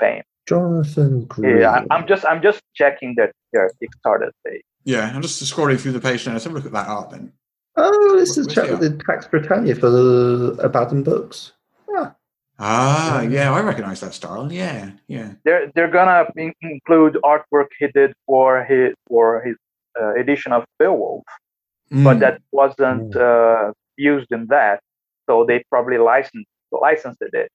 fame. Jonathan Green. Yeah, I- I'm just I'm just checking that their Kickstarter page. Yeah, I'm just scrolling through the page now. Let's have a look at that art then. Oh, this is Where's chat with the Pax Britannia for the Abaddon books. Ah, Yeah. I recognise that style. Yeah, yeah. They're they're gonna in- include artwork he did for his for his uh, edition of Beowulf, but Mm. that wasn't uh, used in that, so they probably licensed licensed it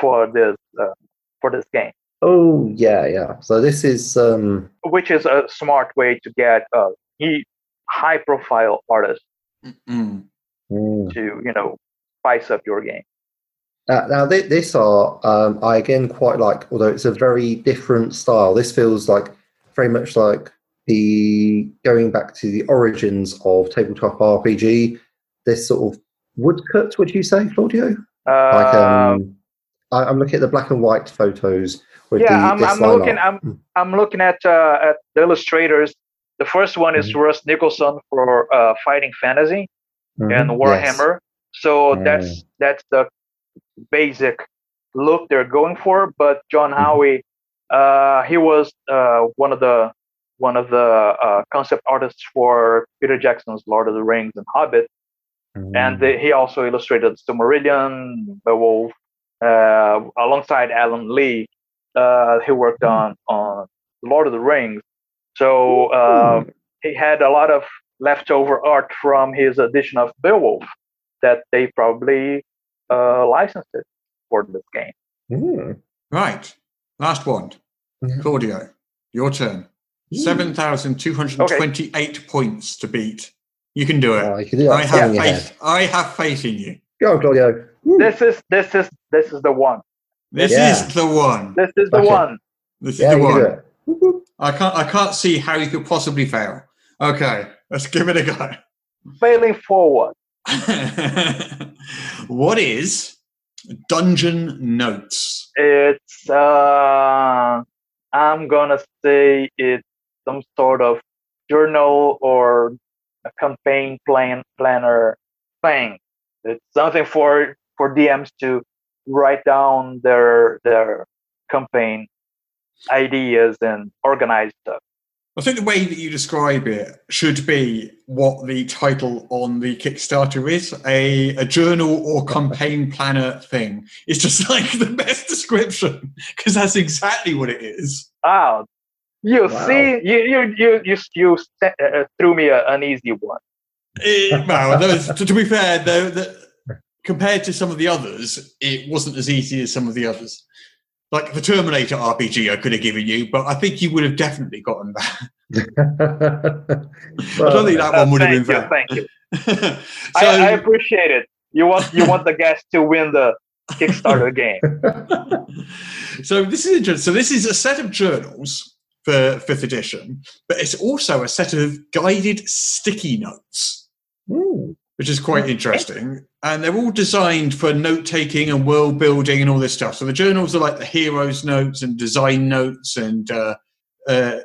for this uh, for this game, Oh, yeah, yeah. So this is um, which is a smart way to get uh, high profile artists Mm. mm. to you know spice up your game. Uh, now, thi- this art, um, I again quite like, although it's a very different style. This feels like very much like the going back to the origins of tabletop RPG. This sort of woodcut, would you say, Claudio? Like, Uh, um, I, I'm looking at the black and white photos with yeah, the I'm, I'm looking. art. I'm I'm looking at uh, at the illustrators. The first one is Russ Nicholson for uh, Fighting Fantasy Mhm, and yes. Warhammer. So Mm. that's that's the basic look they're going for. But John Mm-hmm. Howie, uh, he was uh, one of the one of the uh, concept artists for Peter Jackson's Lord of the Rings and Hobbit, Mm. and the, he also illustrated the Silmarillion, Beowulf, uh, alongside Alan Lee. Uh, he worked on on Lord of the Rings. So um, he had a lot of leftover art from his edition of Beowulf that they probably uh, licensed for this game. Mm. Right. Last one. Yeah. Claudio, your turn. Ooh. 7,228 points to beat. You can do it. Oh, can do I have in faith. head. I have faith in you. Go on, Claudio. Woo. This is this is this is the one. This Yeah. is the one. This is the Okay. one. This is yeah, the you can one. it. Woo, woo. I can't I can't see how you could possibly fail. Okay, let's give it a go. Failing forward. what is dungeon notes? It's uh, I'm gonna say it's some sort of journal or a campaign plan planner thing. It's something for for DMs to write down their their campaign ideas and organize stuff. I think the way that you describe it should be what the title on the Kickstarter is a, a journal or campaign planner thing. It's just like the best description because that's exactly what it is. Ah, you Wow. see, you you you you, you set, uh, threw me a, an easy one. It, well, to, to be fair, though, the, compared to some of the others, it wasn't as easy as some of the others. Like the Terminator RPG, I could have given you, but I think you would have definitely gotten that. I don't think that Uh, one would have been thank you, fair. thank you. so, I, I appreciate it. You want you want the guest to win the Kickstarter game. so this is interesting. So this is a set of journals for fifth edition, but it's also a set of guided sticky notes, Ooh. Which is quite interesting. And they're all designed for note taking and world building and all this stuff. So the journals are like the heroes notes and design notes and uh, uh,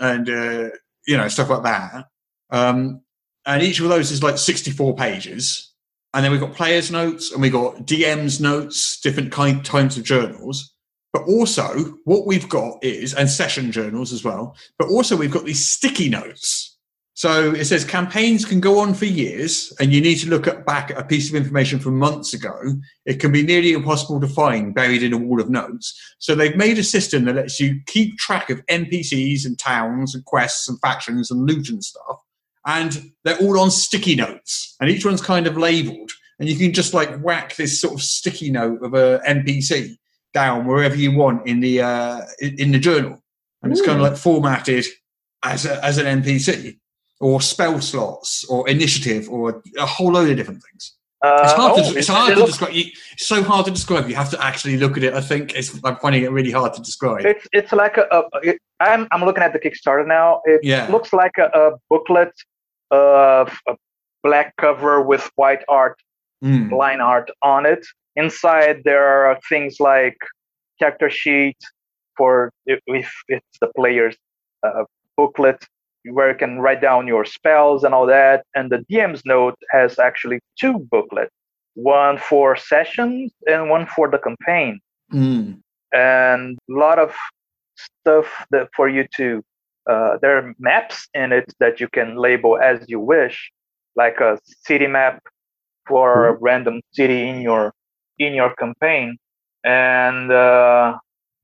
and, uh, you know stuff like that. Um, and each of those is like 64 pages. And then we've got players' notes and we've got DM's notes, different kind types of journals. But also, what we've got is, and session journals as well, but also we've got these sticky notes. So it says campaigns can go on for years, and you need to look at back at a piece of information from months ago. It can be nearly impossible to find buried in a wall of notes. So they've made a system that lets you keep track of NPCs and towns and quests and factions and loot and stuff. And they're all on sticky notes, and each one's kind of labeled. And you can just like whack this sort of sticky note of a NPC down wherever you want in the uh, in the journal, and it's kind of like formatted as a, as an NPC or spell slots or initiative or a whole load of different things. Uh, It's hard, oh, to, it's hard it to looks- describe. You, it's so hard to describe. You have to actually look at it. I think it's, I'm finding it really hard to describe. It's it's like a, a it, I'm I'm looking at the Kickstarter now. It Yeah. looks like a, a booklet of a black cover with white art, Mm. line art on it. Inside there are things like character sheet for if, if it's the player's uh, booklet where you can write down your spells and all that. And the DM's note has actually two booklets, one for sessions and one for the campaign Mm. and a lot of stuff that for you to uh, there are maps in it that you can label as you wish like a city map for a random city in your in your campaign and uh,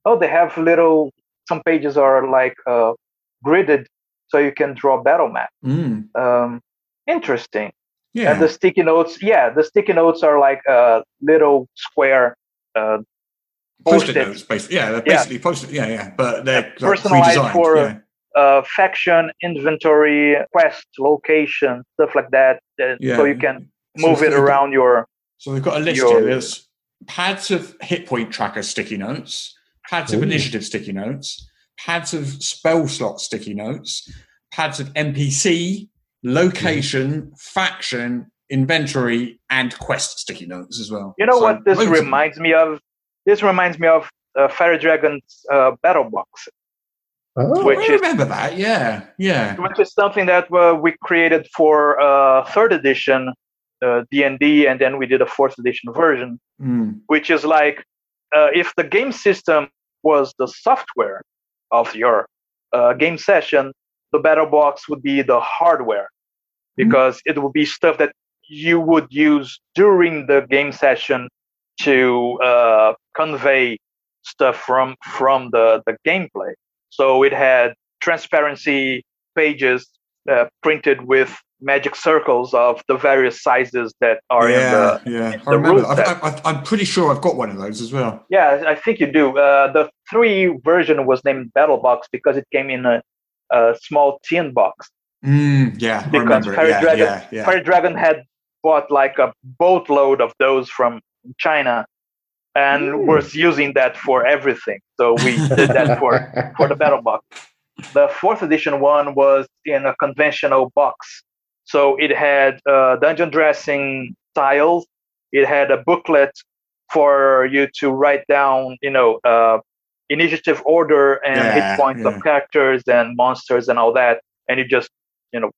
oh they have little some pages are like uh, gridded so you can draw battle map Mm. um, interesting Yeah. and the sticky notes yeah the sticky notes are like a little square uh, post-it post-it. notes, basically. Yeah, they're Yeah. basically post-it. Yeah, yeah. But they're like, personalized for- yeah. uh, faction, inventory, quest, location, stuff like that. uh, Yeah. So you can So move it they've got- around your. So we've got a list your- here. There's pads of hit point tracker sticky notes, pads of initiative sticky notes, pads of spell slot sticky notes, pads of NPC, location, faction, inventory, and quest sticky notes as well. You know So what this loads of reminds me of? This reminds me of uh, Fiery Dragon's uh, Battle Box, Oh, which I is remember that. Yeah, yeah. which is something that uh, we created for uh, third edition uh, D&D, and then we did a fourth edition version. Mm. which is like uh, if the game system was the software of your uh, game session, the battle box would be the hardware because it would be stuff that you would use during the game session to uh, convey stuff from from the, the gameplay. So it had transparency pages uh, printed with magic circles of the various sizes that are in the yeah, yeah. I the remember. rule That. set. I, I, I'm pretty sure I've got one of those as well. Yeah, I think you do. Uh, the three version was named Battle Box because it came in a, a small tin box. Mm, yeah, Because. Fiery Yeah, Dragon- yeah, yeah. Dragon had bought like a boatload of those from China and Ooh. was using that for everything. So we did that for, for the Battle Box. The fourth edition one was in a conventional box. So it had uh, dungeon dressing tiles. It had a booklet for you to write down, you know, uh, initiative order and Yeah, hit points yeah. of characters and monsters and all that. And you just, you know,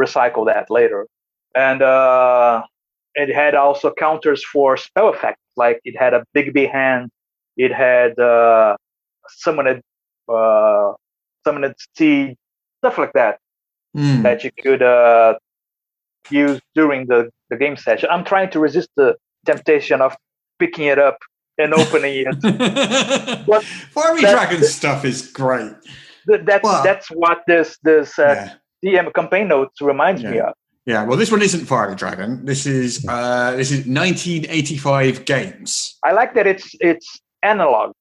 recycle that later. And uh, it had also counters for spell effects. Like it had a Bigby hand. It had uh, summoned, uh, summoned steed, stuff like that Mm. that you could uh, use during the, the game session. I'm trying to resist the temptation of picking it up and opening it. Fiery that- Dragon stuff is great. Th- That's Well- that's what this this uh, yeah. DM campaign notes reminds me of. yeah, well, this one isn't Fiery Dragon. This is uh, this is 1985 games. I like that it's it's analog.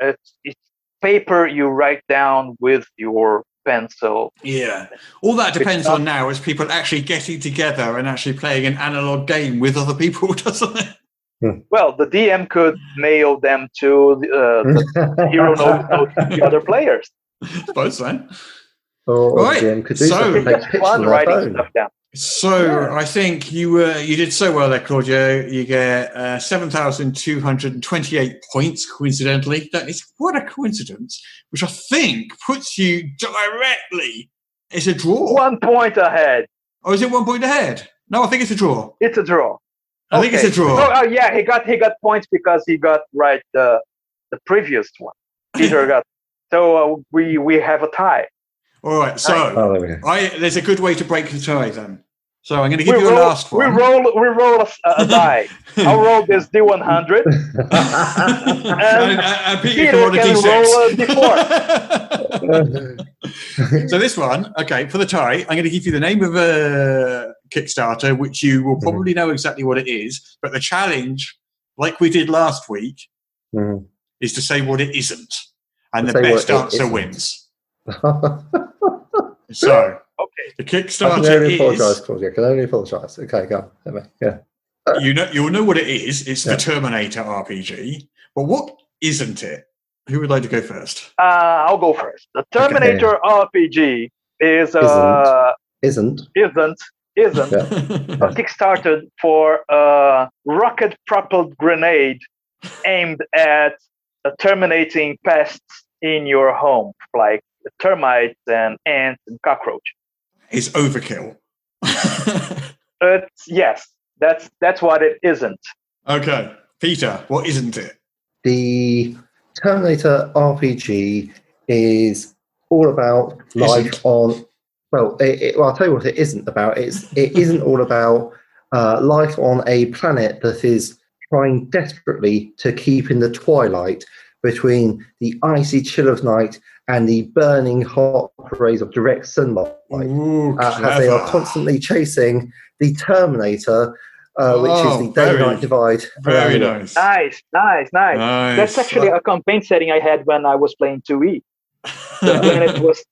It's it's paper you write down with your pencil. Yeah, all that depends on now is people actually getting together and actually playing an analog game with other people, doesn't it? Well, the DM could mail them to the, uh, the hero note, note to the other players. I suppose so. or, or Right, GM could do so- something. It's Take just pictures fun on writing phone. stuff down. So I think you were you did so well there, Claudio. You get uh, seven thousand two hundred and twenty-eight points. Coincidentally, that is what a coincidence. Which I think puts you directly. It's a draw. One point ahead. Oh, is it one point ahead? No, I think it's a draw. It's a draw. I think it's a draw. Oh, oh, yeah, he got he got points because he got right the the previous one. Peter got so uh, we we have a tie. All right. So Oh, there we go. I there's a good way to break the tie then. So I'm going to give we you a roll, last we roll, we roll a, s- a die. I'll roll this D100. and, and, and Peter, Peter can roll a can roll D6. so this one, okay, for the tie, I'm going to give you the name of a Kickstarter, which you will mm-hmm. probably know exactly what it is. But the challenge, like we did last week, Mhm. is to say what it isn't, and To the best it answer isn't. wins. So Okay. the I can Kickstarter only apologise, is. Claudia. I can only apologise. Okay, go on. Yeah. You know, you'll know what it is. It's Yeah. the Terminator RPG. But what isn't it? Who would like to go first? Uh, I'll go first. The Terminator RPG is uh, Isn't. isn't isn't Yeah. a Kickstarter for a rocket-propelled grenade aimed at uh, terminating pests in your home, like termites and ants and cockroach. It's overkill. It's yes, that's that's what it isn't. okay, Peter, what isn't it? The Terminator RPG is all about life Isn't. on. Well, it, it, well, I'll tell you what it isn't about. It's it isn't all about uh, life on a planet that is trying desperately to keep in the twilight between the icy chill of night and the burning hot rays of direct sunlight. Ooh, uh, as they are constantly chasing the Terminator, uh, which Oh, is the day-night divide. Very around it. nice. Nice, nice, nice. Nice. That's actually a campaign setting I had when I was playing 2E. The planet was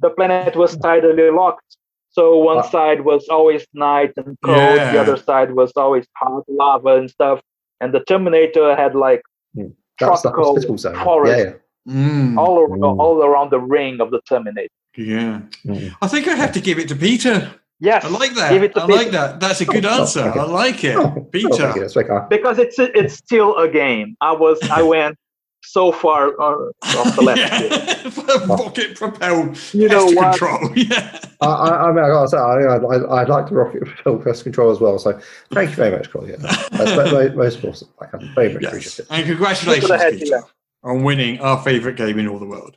the planet was tidally locked. So one Ah. side was always night and cold, Yeah. the other side was always hot lava and stuff. And the Terminator had like That's the tropical hospital zone. forest Yeah, Mm, all around, Mm. all around the ring of the Terminator. yeah. Mm. I think I have to give it to Peter. Yes, I like that. Give it to I like that. That's a good Oh, answer. okay. I like it. Oh, Oh, thank you. Peter. That's very kind. because it's it's still a game. I was I went so far uh, off the left. field. Rocket propelled You know pest what? control. Yeah. I, I, I mean, I gotta say, I, I, I'd like the rocket propelled pest control as well. So, thank you very much, Claudia. That's very, most awesome. I very much Yes. appreciate it. And congratulations, Look the head, Peter, Peter. On winning our favourite game in all the world.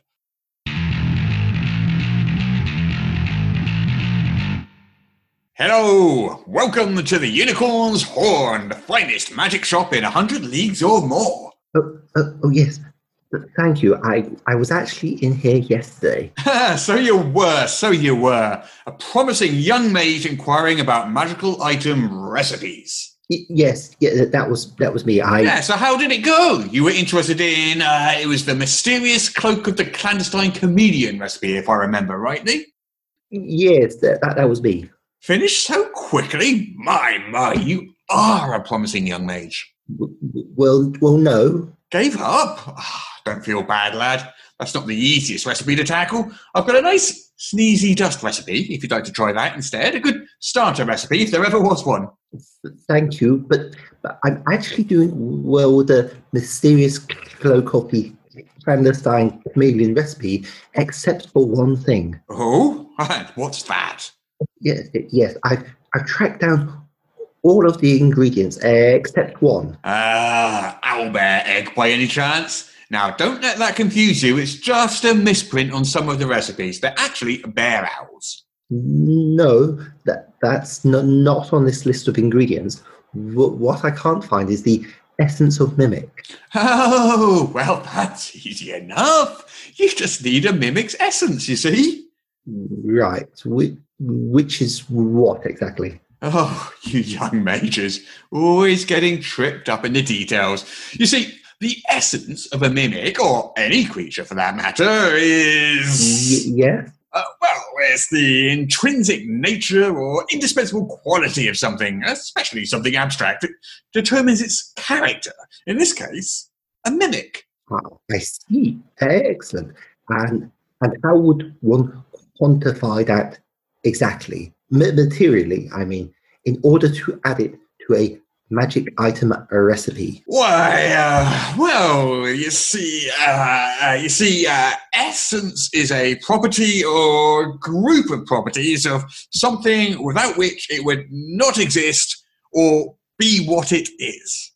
Hello, welcome to the Unicorn's Horn, the finest magic shop in a hundred leagues or more. Oh, oh, oh yes. Thank you. I, I was actually in here yesterday. so you were, so you were. A promising young mage inquiring about magical item recipes. Yes, yeah, that- was that was me. I Yeah, so how did it go? You were interested in, uh, it was the mysterious cloak of the clandestine comedian recipe, if I remember rightly. yes, that, that that was me. Finished so quickly? My, my, you are a promising young mage. Well, well, no. Gave up? Ah, don't feel bad, lad. That's not the easiest recipe to tackle. I've got a nice sneezy dust recipe, if you'd like to try that instead. A good starter recipe, if there ever was one. Thank you, but, but I'm actually doing well with the mysterious of the clandestine chameleon recipe, except for one thing. Oh, and what's that? Yes, yes, I've I've tracked down all of the ingredients except one. Ah, owlbear egg by any chance? Now, don't let that confuse you. It's just a misprint on some of the recipes. They're actually bear owls. No, that that's no, not on this list of ingredients. Wh- what I can't find is the essence of mimic. Oh, well, that's easy enough. You just need a mimic's essence, you see. Right, which, which is what exactly? Oh, you young majors, always getting tripped up in the details. You see, the essence of a mimic, or any creature for that matter, Y- is. yeah, Uh, well, it's the intrinsic nature or indispensable quality of something, especially something abstract, that determines its character. In this case, a mimic. Ah, I see. Excellent. And and how would one quantify that exactly? Materially, I mean, in order to add it to a magic item a recipe. Why, uh, well, you see, uh, uh, you see, uh, essence is a property or group of properties of something without which it would not exist or be what it is.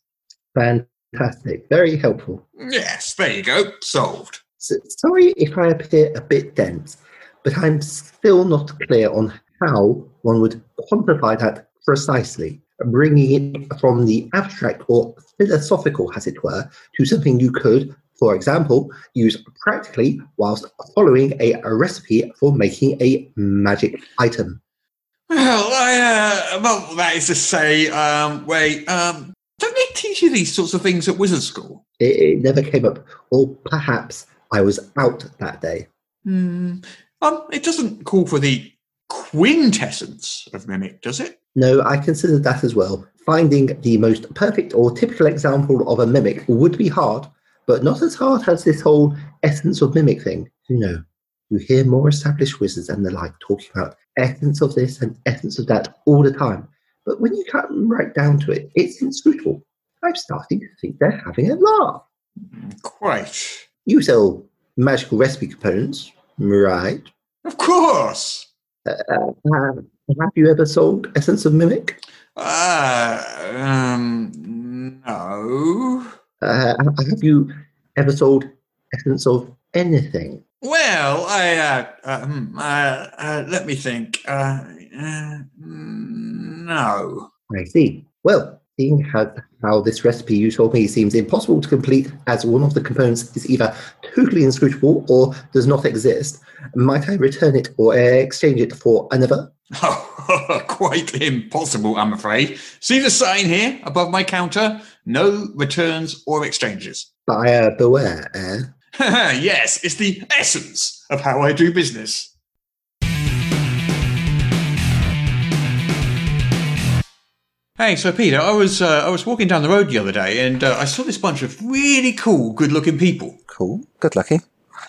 Fantastic. Very helpful. Yes, there you go, solved. So, sorry if I appear a bit dense, but I'm still not clear on how one would quantify that precisely, bringing it from the abstract or philosophical, as it were, to something you could, for example, use practically whilst following a, a recipe for making a magic item. Well, I, uh, well, that is to say, um, wait, um, don't they teach you these sorts of things at wizard school? It, it never came up, or perhaps I was out that day. Hmm. Um, it doesn't call for the quintessence of mimic, does it? No, I considered that as well. Finding the most perfect or typical example of a mimic would be hard, but not as hard as this whole essence of mimic thing. You know, you hear more established wizards and the like talking about essence of this and essence of that all the time. But when you come right down to it, it's inscrutable. I'm starting to think they're having a laugh. Quite. You sell magical recipe components, right? Of course. Uh, uh, have you ever sold Essence of Mimic? Uh, um, no. Uh, have you ever sold Essence of anything? Well, I, uh, um, uh, uh, let me think. Uh, uh, no. I see. Well, seeing how, how this recipe you told me seems impossible to complete as one of the components is either totally inscrutable or does not exist, might I return it or exchange it for another? Oh, quite impossible, I'm afraid. See the sign here above my counter? No returns or exchanges. Buyer beware, eh? yes, it's the essence of how I do business. Hey, so Peter, I was uh, I was walking down the road the other day and uh, I saw this bunch of really cool, good-looking people. Cool. good-looking.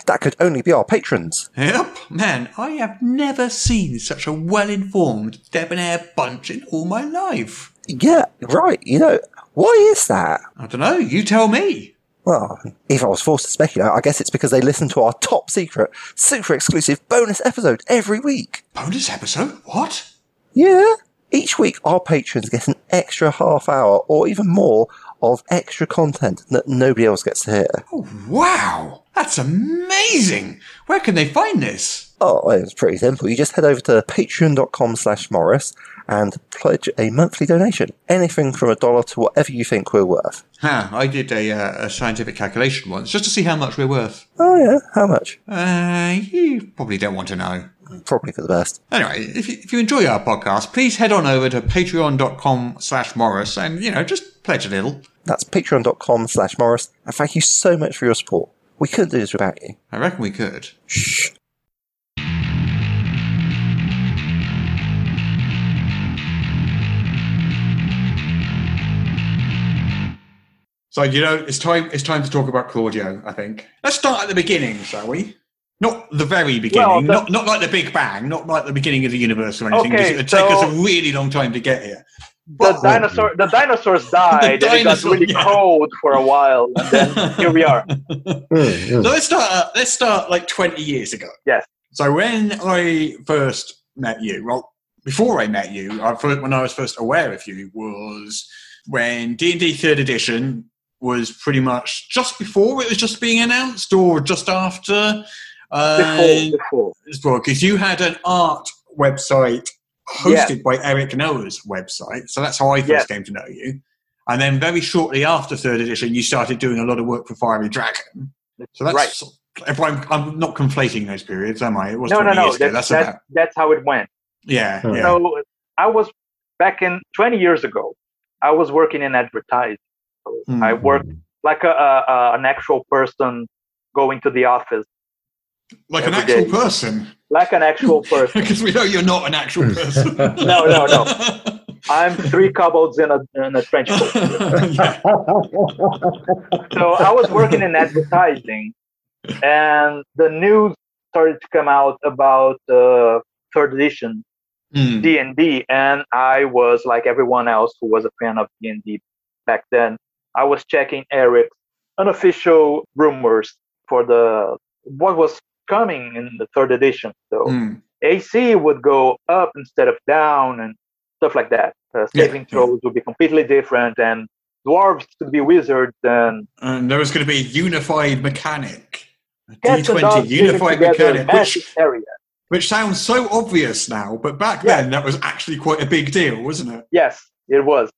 That could only be our patrons. Yep, man, I have never seen such a well-informed, debonair bunch in all my life. Yeah, right. You know, why is that? I don't know. You tell me. Well, if I was forced to speculate, I guess it's because they listen to our top secret, super exclusive bonus episode every week. Bonus episode? What? Yeah. Each week, our patrons get an extra half hour or even more of extra content that nobody else gets to hear. Oh, wow! That's amazing! Where can they find this? Oh, it's pretty simple. You just head over to patreon.com slash Morrus and pledge a monthly donation. Anything from a dollar to whatever you think we're worth. Ha, I did a, uh, a scientific calculation once just to see how much we're worth. Oh, yeah. How much? Uh, you probably don't want to know. Probably for the best. Anyway, if you, if you enjoy our podcast, please head on over to patreon.com slash Morrus and, you know, just pledge a little. That's patreon.com slash Morrus. And thank you so much for your support. We couldn't do this without you. I reckon we could. Shh. So, you know, it's time, it's time to talk about Claudio, I think. Let's start at the beginning, shall we? Not the very beginning, Well, the- not, not like the Big Bang, not like the beginning of the universe or anything, because Okay, it would take us a really long time to get here. The But- dinosaur, the dinosaurs died, and it got really yeah. cold for a while, and then here we are. Mm, mm. So let's start. Uh, let's start like twenty years ago. Yes. So when I first met you, well, before I met you, I when I was first aware of you was when D and D Third Edition was pretty much just before it was just being announced, or just after. Uh, Before, before. because you had an art website hosted by Eric Noah's website. So that's how I first Yes. came to know you. And then very shortly after third edition, you started doing a lot of work for Fiery Dragon. So that's right. if I'm, I'm not conflating those periods, am I? It was No, no, no. years. That's, That's that's, about that's how it went. yeah, Hmm. yeah. So I was back in 20 years ago. I was working in advertising. So Hmm. I worked like a, a, a an actual person going to the office, like an actual day. person, like an actual person. because we know you're not an actual person. No, no, no. I'm three kobolds in a in a trench coat. So I was working in advertising, and the news started to come out about uh, third edition Hmm. D and D, and I was like everyone else who was a fan of D and D back then. I was checking Eric's unofficial rumors for the what was coming in the third edition. So Hmm. AC would go up instead of down, and stuff like that. Uh, saving yeah. throws would be completely different, and dwarves could be wizards, and And there was going to be a unified mechanic. D twenty unified mechanic, which area. Which sounds so obvious now, but back Yeah. then that was actually quite a big deal, wasn't it? Yes, it was.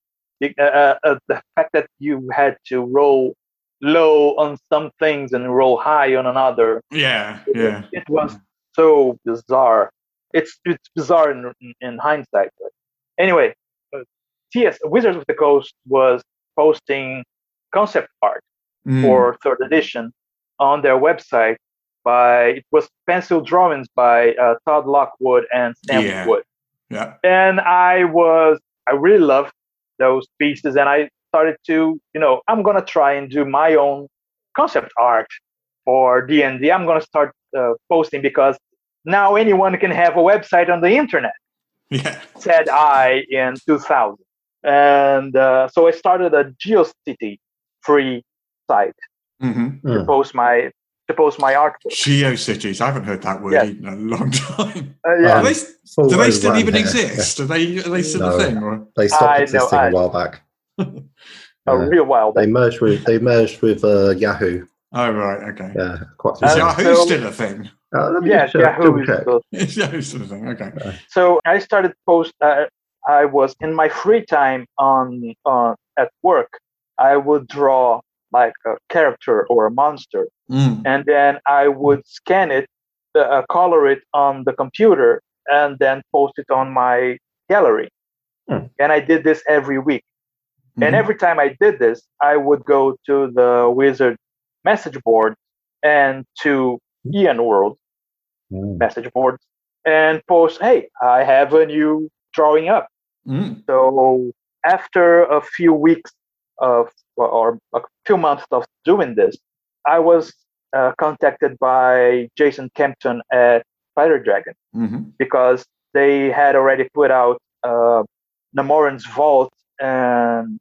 Uh, uh, uh, the fact that you had to roll low on some things and roll high on another, Yeah, yeah. it was so bizarre. It's it's bizarre in, in hindsight. But anyway, uh, TS Wizards of the Coast was posting concept art Mm. for third edition on their website by it was pencil drawings by uh, Todd Lockwood and Sam Yeah. Wood yeah. and I was I really loved those pieces, and I started to you know I'm gonna try and do my own concept art for D and D. I'm gonna start uh, posting because now anyone can have a website on the internet. Yeah. Said I in 2000, and uh, so I started a GeoCity free site hmm to post my to post my artwork. GeoCities. I haven't heard that word Yeah. in a long time. Uh, yeah, do they, do they still even here. exist? Are they, are they still No. a thing? Or? They stopped I know, existing I- a while back. A Yeah. real wild. They merged with they merged with uh, Yahoo. Oh, right. Okay. Yeah, quite. Uh, Is recently. Yahoo so- still a thing? Uh, let me yeah, just, uh, Yahoo is check. Is Yahoo still a thing? Okay. so I started post. Uh, I was in my free time on on at work. I would draw like a character or a monster, Mm. and then I would scan it, uh, color it on the computer, and then post it on my gallery. Hmm. And I did this every week. And Mhm. every time I did this, I would go to the wizard message board and to EN World Mm. message boards and post, hey, I have a new drawing up. Mm. So after a few weeks of or a few months of doing this, I was uh, contacted by Jason Kempton at Fiery Dragon Mhm. because they had already put out uh, Nemoran's Vault and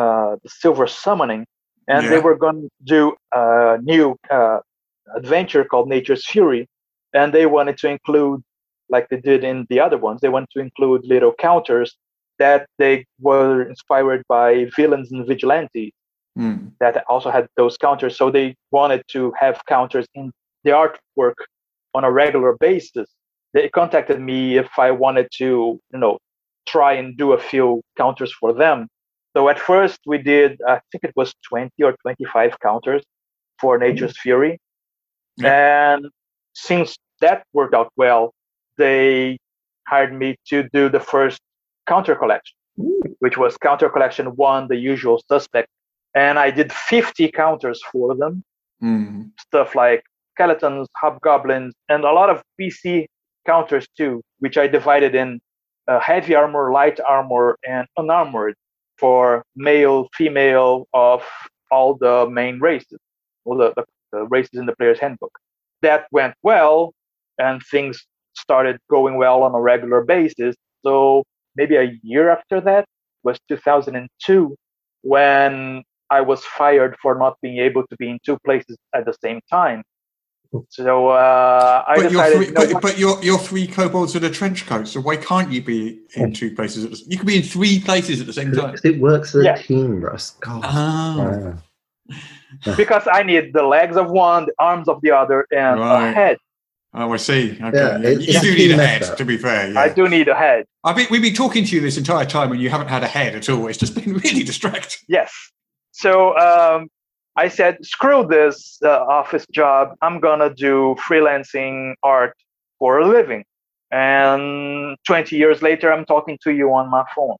uh, the Silver Summoning, and they were going to do a new uh, adventure called Nature's Fury, and they wanted to include, like they did in the other ones, they wanted to include little counters that they were inspired by villains and vigilante Mm. that also had those counters. So they wanted to have counters in the artwork on a regular basis. They contacted me if I wanted to, you know, try and do a few counters for them. So at first we did, I think it was 20 or 25 counters for Nature's Fury. And since that worked out well, they hired me to do the first counter collection, which was counter collection one, the usual suspect and I did 50 counters for them. Mm. Stuff like skeletons, hobgoblins, and a lot of PC counters too, which I divided in uh, heavy armor, light armor, and unarmored for male, female of all the main races, all the, the, the races in the player's handbook. That went well, and things started going well on a regular basis. So maybe a year after that was 2002 when I was fired for not being able to be in two places at the same time. So uh, I But, you're three, you know but, but you're, you're three kobolds in a trench coat, so why can't you be in two places? At the, you can be in three places at the same time. Because it works as a Yeah. team, Russ. God. Ah. Yeah. because I need the legs of one, the arms of the other, and Right. a head. Oh, I see. Okay. Yeah, Yeah, it- you do need a head, effort. to be fair. Yeah. I do need a head. I think we've been talking to you this entire time and you haven't had a head at all. It's just been really distracting. Yes. So um, I said, screw this uh, office job. I'm gonna do freelancing art for a living. And 20 years later, I'm talking to you on my phone.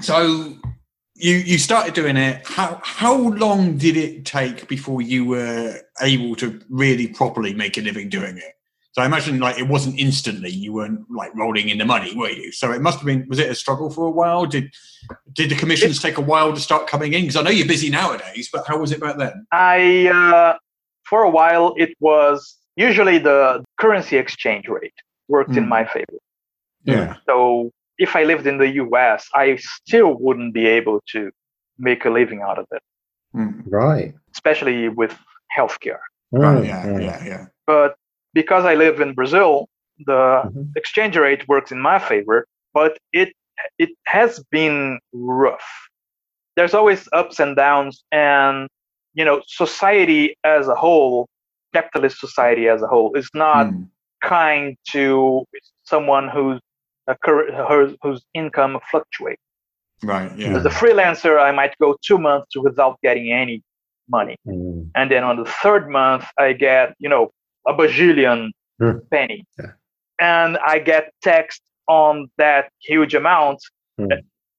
So you you started doing it. How how long did it take before you were able to really properly make a living doing it? So I imagine like it wasn't instantly. You weren't like rolling in the money, were you? So it must have been. Was it a struggle for a while? Did did the commissions take a while to start coming in? Because I know you're busy nowadays, but how was it back then? I, uh, for a while, it was usually the currency exchange rate worked in Hmm. my favor. Yeah. So if I lived in the US, I still wouldn't be able to make a living out of it, Mm. Right. especially with healthcare. Right. Mm, Yeah. mm. Yeah. Yeah. But because I live in Brazil, the Mhm. exchange rate works in my favor, but it it has been rough. There's always ups and downs, and you know, society as a whole, capitalist society as a whole, is not Mm. kind to someone whose cur- her- whose income fluctuates. Right. Yeah. As a freelancer, I might go two months without getting any money, Mm. and then on the third month, I get you know a bajillion Hmm. penny, Yeah. and I get taxed on that huge amount, Hmm.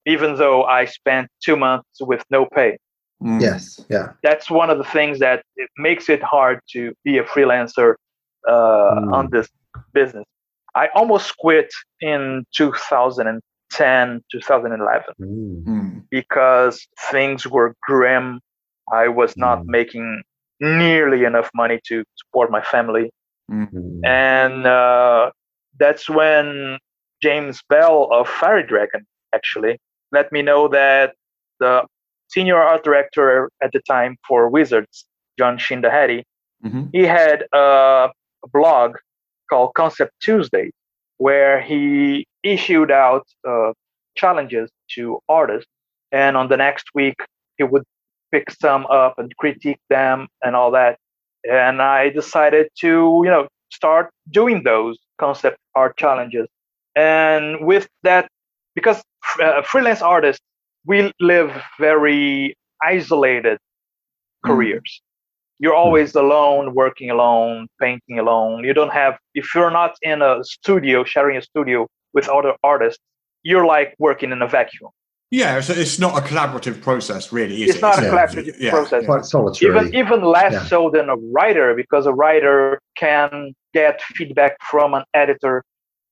even though I spent two months with no pay. Mm. Yes. Yeah. That's one of the things that it makes it hard to be a freelancer uh, Hmm. on this business. I almost quit in 2010, 2011 Mm. Mm. because things were grim. I was not Mm. making nearly enough money to support my family. Mm. And uh, that's when James Bell of Fiery Dragon actually let me know that the senior art director at the time for Wizards, Jon Schindehette, Mhm. he had a blog called Concept Tuesday where he issued out uh, challenges to artists. And on the next week, he would pick some up and critique them and all that. And I decided to, you know, start doing those concept art challenges. And with that, because uh, freelance artists, we live very isolated careers. You're always alone, working alone, painting alone. You don't have, if you're not in a studio, sharing a studio with other artists, you're like working in a vacuum. Yeah. So it's not a collaborative process, really, is It's it? not a collaborative yeah, process. yeah. Quite solitary. even even less Yeah. so than a writer because a writer can get feedback from an editor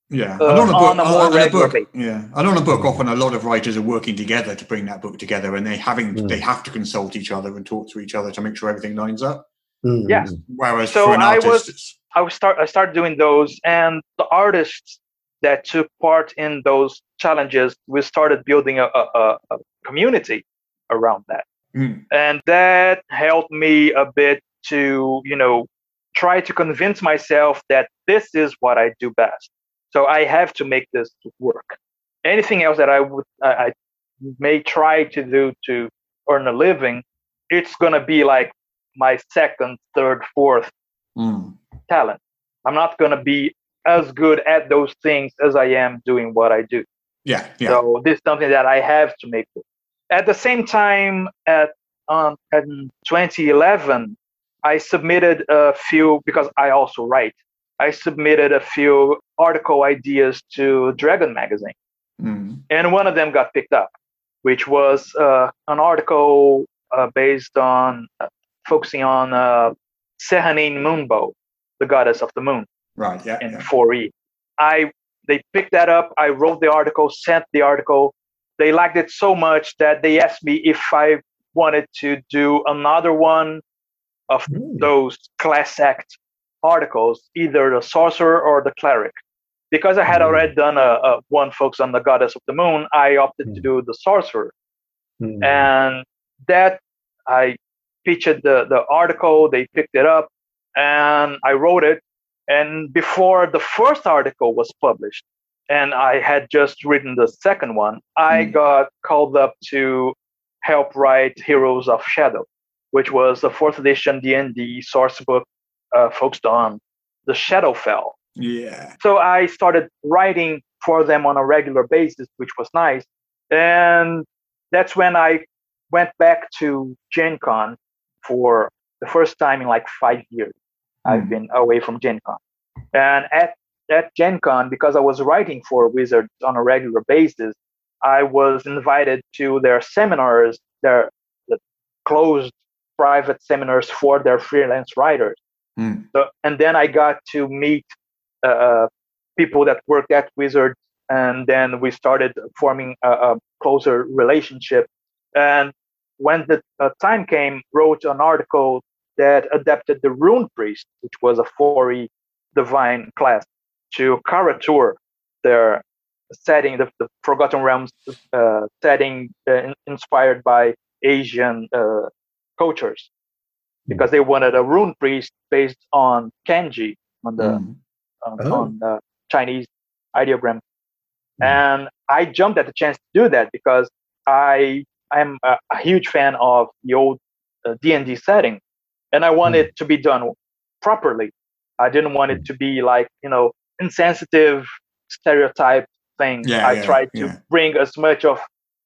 Yeah, uh, and on a book, on a more on a book, yeah, and on a book, often a lot of writers are working together to bring that book together, and they having Mm. they have to consult each other and talk to each other to make sure everything lines up. Mm. Yeah. Whereas So for an I artist, was- I would start I started doing those and the artists that took part in those challenges we started building a, a, a- community around that Mm. and that helped me a bit to you know try to convince myself that this is what I do best so I have to make this work anything else that I would I, may try to do to earn a living it's gonna be like my second third fourth Mm. talent. I'm not going to be as good at those things as I am doing what I do. yeah, yeah, So this is something that I have to make. At the same time, at um, in 2011, I submitted a few because I also write. I submitted a few article ideas to Dragon magazine, Mm. and one of them got picked up, which was uh, an article uh, based on uh, focusing on uh, Sehanin Moonbow, the goddess of the moon right, yeah, in yeah. 4E. I they picked that up. I wrote the article, sent the article. They liked it so much that they asked me if I wanted to do another one of Mm. those class act articles, either the sorcerer or the cleric. Because I had Mm. already done a, a one focus on the goddess of the moon, I opted to Mm. do the sorcerer Mm. and that I pitched the, the article, they picked it up, and I wrote it. And before the first article was published, and I had just written the second one, I Mm. got called up to help write Heroes of Shadow, which was the fourth edition D&D source book uh, focused on the Shadowfell. yeah. So I started writing for them on a regular basis, which was nice. And that's when I went back to Gen Con for the first time in like five years. I've Hmm. been away from Gen Con. And at, at Gen Con, because I was writing for Wizards on a regular basis, I was invited to their seminars, their the closed private seminars for their freelance writers. Mm. So, and then I got to meet uh, people that worked at Wizards, and then we started forming a, a closer relationship. And when the uh, time came, wrote an article that adapted the Rune Priest, which was a 4e divine class, to Kara-Tur their setting, the, the Forgotten Realms uh, setting uh, inspired by Asian uh, cultures because they wanted a rune priest based on kanji on the Mm. on, Oh. on the Chinese ideogram. Mm. And I jumped at the chance to do that because I am a, a huge fan of the old uh, D&D setting, and I want Mm. it to be done properly. I didn't want it to be like you know insensitive stereotype thing. Yeah, I yeah, tried to yeah. bring as much of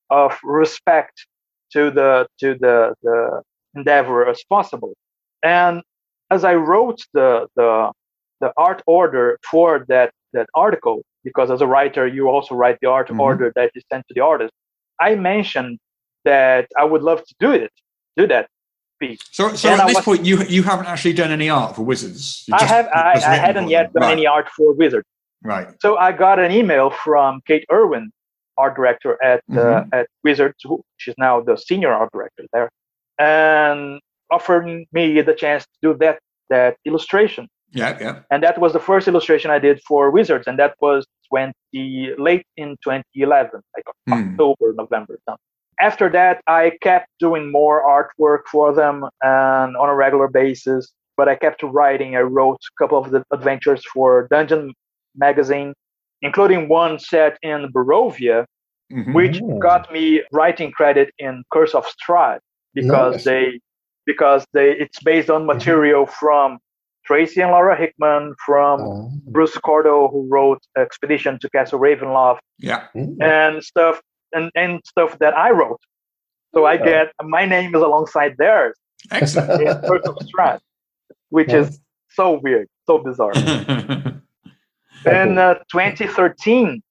of respect to the to the the endeavor as possible. And as I wrote the the the art order for that that article, because as a writer you also write the art Mhm. order that you send to the artist. I mentioned that I would love to do it, do that So, so at I this was- point, you you haven't actually done any art for Wizards. You I just- have. I, I hadn't yet done right. any art for Wizard. Right. So I got an email from Kate Irwin, art director at uh, Mhm. at Wizards, who she's now the senior art director there, and offered me the chance to do that that illustration. Yeah. Yeah. And that was the first illustration I did for Wizards, and that was 20 late in 2011, like Hmm. October, November. Something. After that, I kept doing more artwork for them and on a regular basis. But I kept writing. I wrote a couple of the adventures for Dungeon magazine, including one set in Barovia, Mhm. which got me writing credit in Curse of Strahd because Nice. they because they it's based on material from Tracy and Laura Hickman, from Oh. Bruce Cordell, who wrote Expedition to Castle Ravenloft, Yeah. Mm. and stuff and, and stuff that I wrote. So I get my name is alongside theirs Excellent. in Curse of Strahd, which is so weird, so bizarre. In uh, 2013,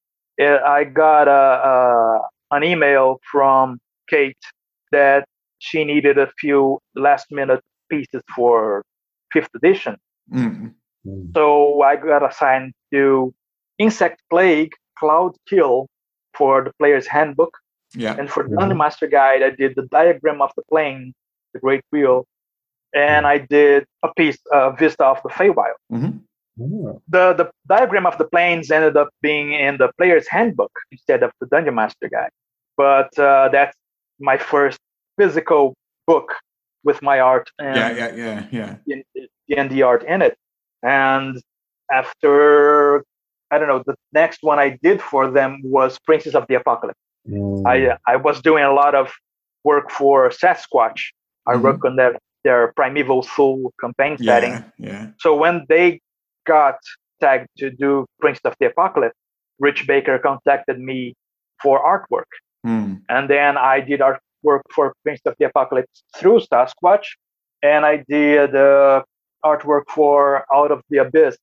uh, I got a, uh, an email from Kate that she needed a few last minute pieces for fifth edition. Mm. So I got assigned to Insect Plague, Cloud Kill for the player's handbook. Yeah. And for the Dungeon Master Guide, I did the diagram of the plane, the Great Wheel, and I did a piece, uh, Vista of the Feywild Mhm. Oh. the the diagram of the planes ended up being in the player's handbook instead of the dungeon master guide but uh, that's my first physical book with my art and Yeah. Yeah. Yeah. Yeah. in, D&D art in it and after i don't know the next one i did for them was Prince of the Apocalypse Mm. I I was doing a lot of work for Sasquatch. I Mhm. worked on their their Primeval Thule campaign setting. Yeah. Yeah. So when they got tagged to do Prince of the Apocalypse, Rich Baker contacted me for artwork. Mm. And then I did artwork for Prince of the Apocalypse through Sasquatch. And I did uh, artwork for Out of the Abyss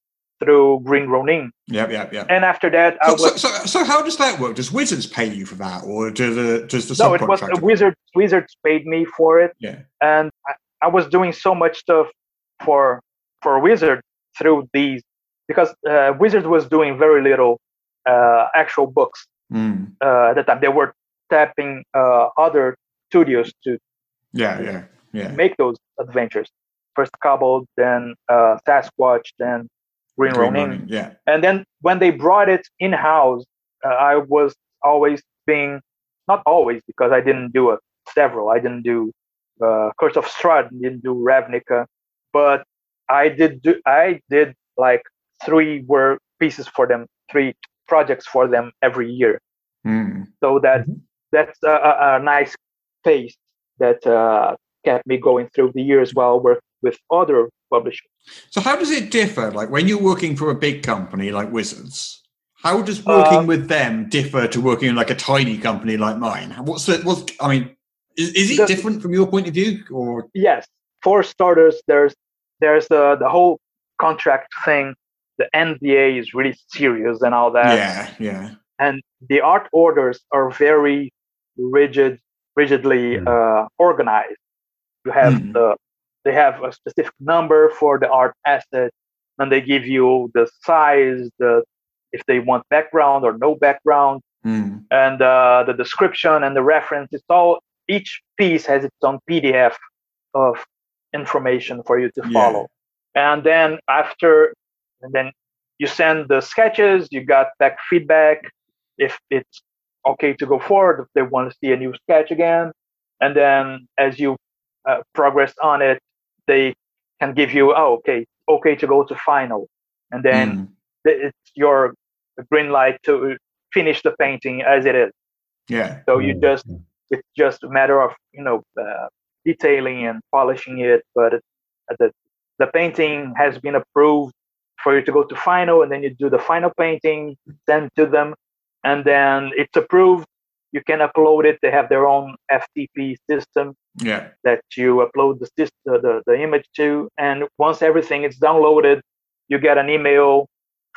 through Green Ronin. Yeah. Yeah. Yeah. And after that, I So, was. so, so, so how does that work? Does Wizards pay you for that, or do the does the no, it was? Wizards. Wizards paid me for it. Yeah. and I, I was doing so much stuff for for Wizard through these because uh, Wizard was doing very little uh, actual books Mm. uh, at the time. They were tapping uh, other studios to Yeah. Yeah. Yeah. make those adventures. First Kobold, then uh, Sasquatch, then Green, Green Ronin. Ronin, Yeah. And then when they brought it in house, uh, I was always being not always because I didn't do a several. I didn't do uh, Curse of Strahd, didn't do Ravnica, but I did do I did like three were pieces for them, three projects for them every year. Mm. So that that's a, a, a nice pace that uh, kept me going through the years while I worked with other publishers. So how does it differ? Like when you're working for a big company like Wizards, how does working Uh, with them differ to working in like a tiny company like mine? What's the what's I mean, is, is it The- different from your point of view, or yes for starters there's there's the the whole contract thing the nda is really serious and all that yeah, yeah, and the art orders are very rigid rigidly Mm. uh, organized you have Mm. the they have a specific number for the art asset and they give you the size the if they want background or no background Mm. and uh, the description and the reference it's all each piece has its own pdf of information for you to Yeah. follow and then after and then you send the sketches you got back feedback if it's okay to go forward if they want to see a new sketch again and then as you uh, progress on it they can give you oh okay okay to go to final and then Mm. it's your green light to finish the painting as it is yeah, so you Mm. just it's just a matter of you know uh, detailing and polishing it but it, uh, the the painting has been approved for you to go to final, and then you do the final painting, send to them, and then it's approved. You can upload it. They have their own FTP system Yeah. that you upload the, sys- the, the, the image to. And once everything is downloaded, you get an email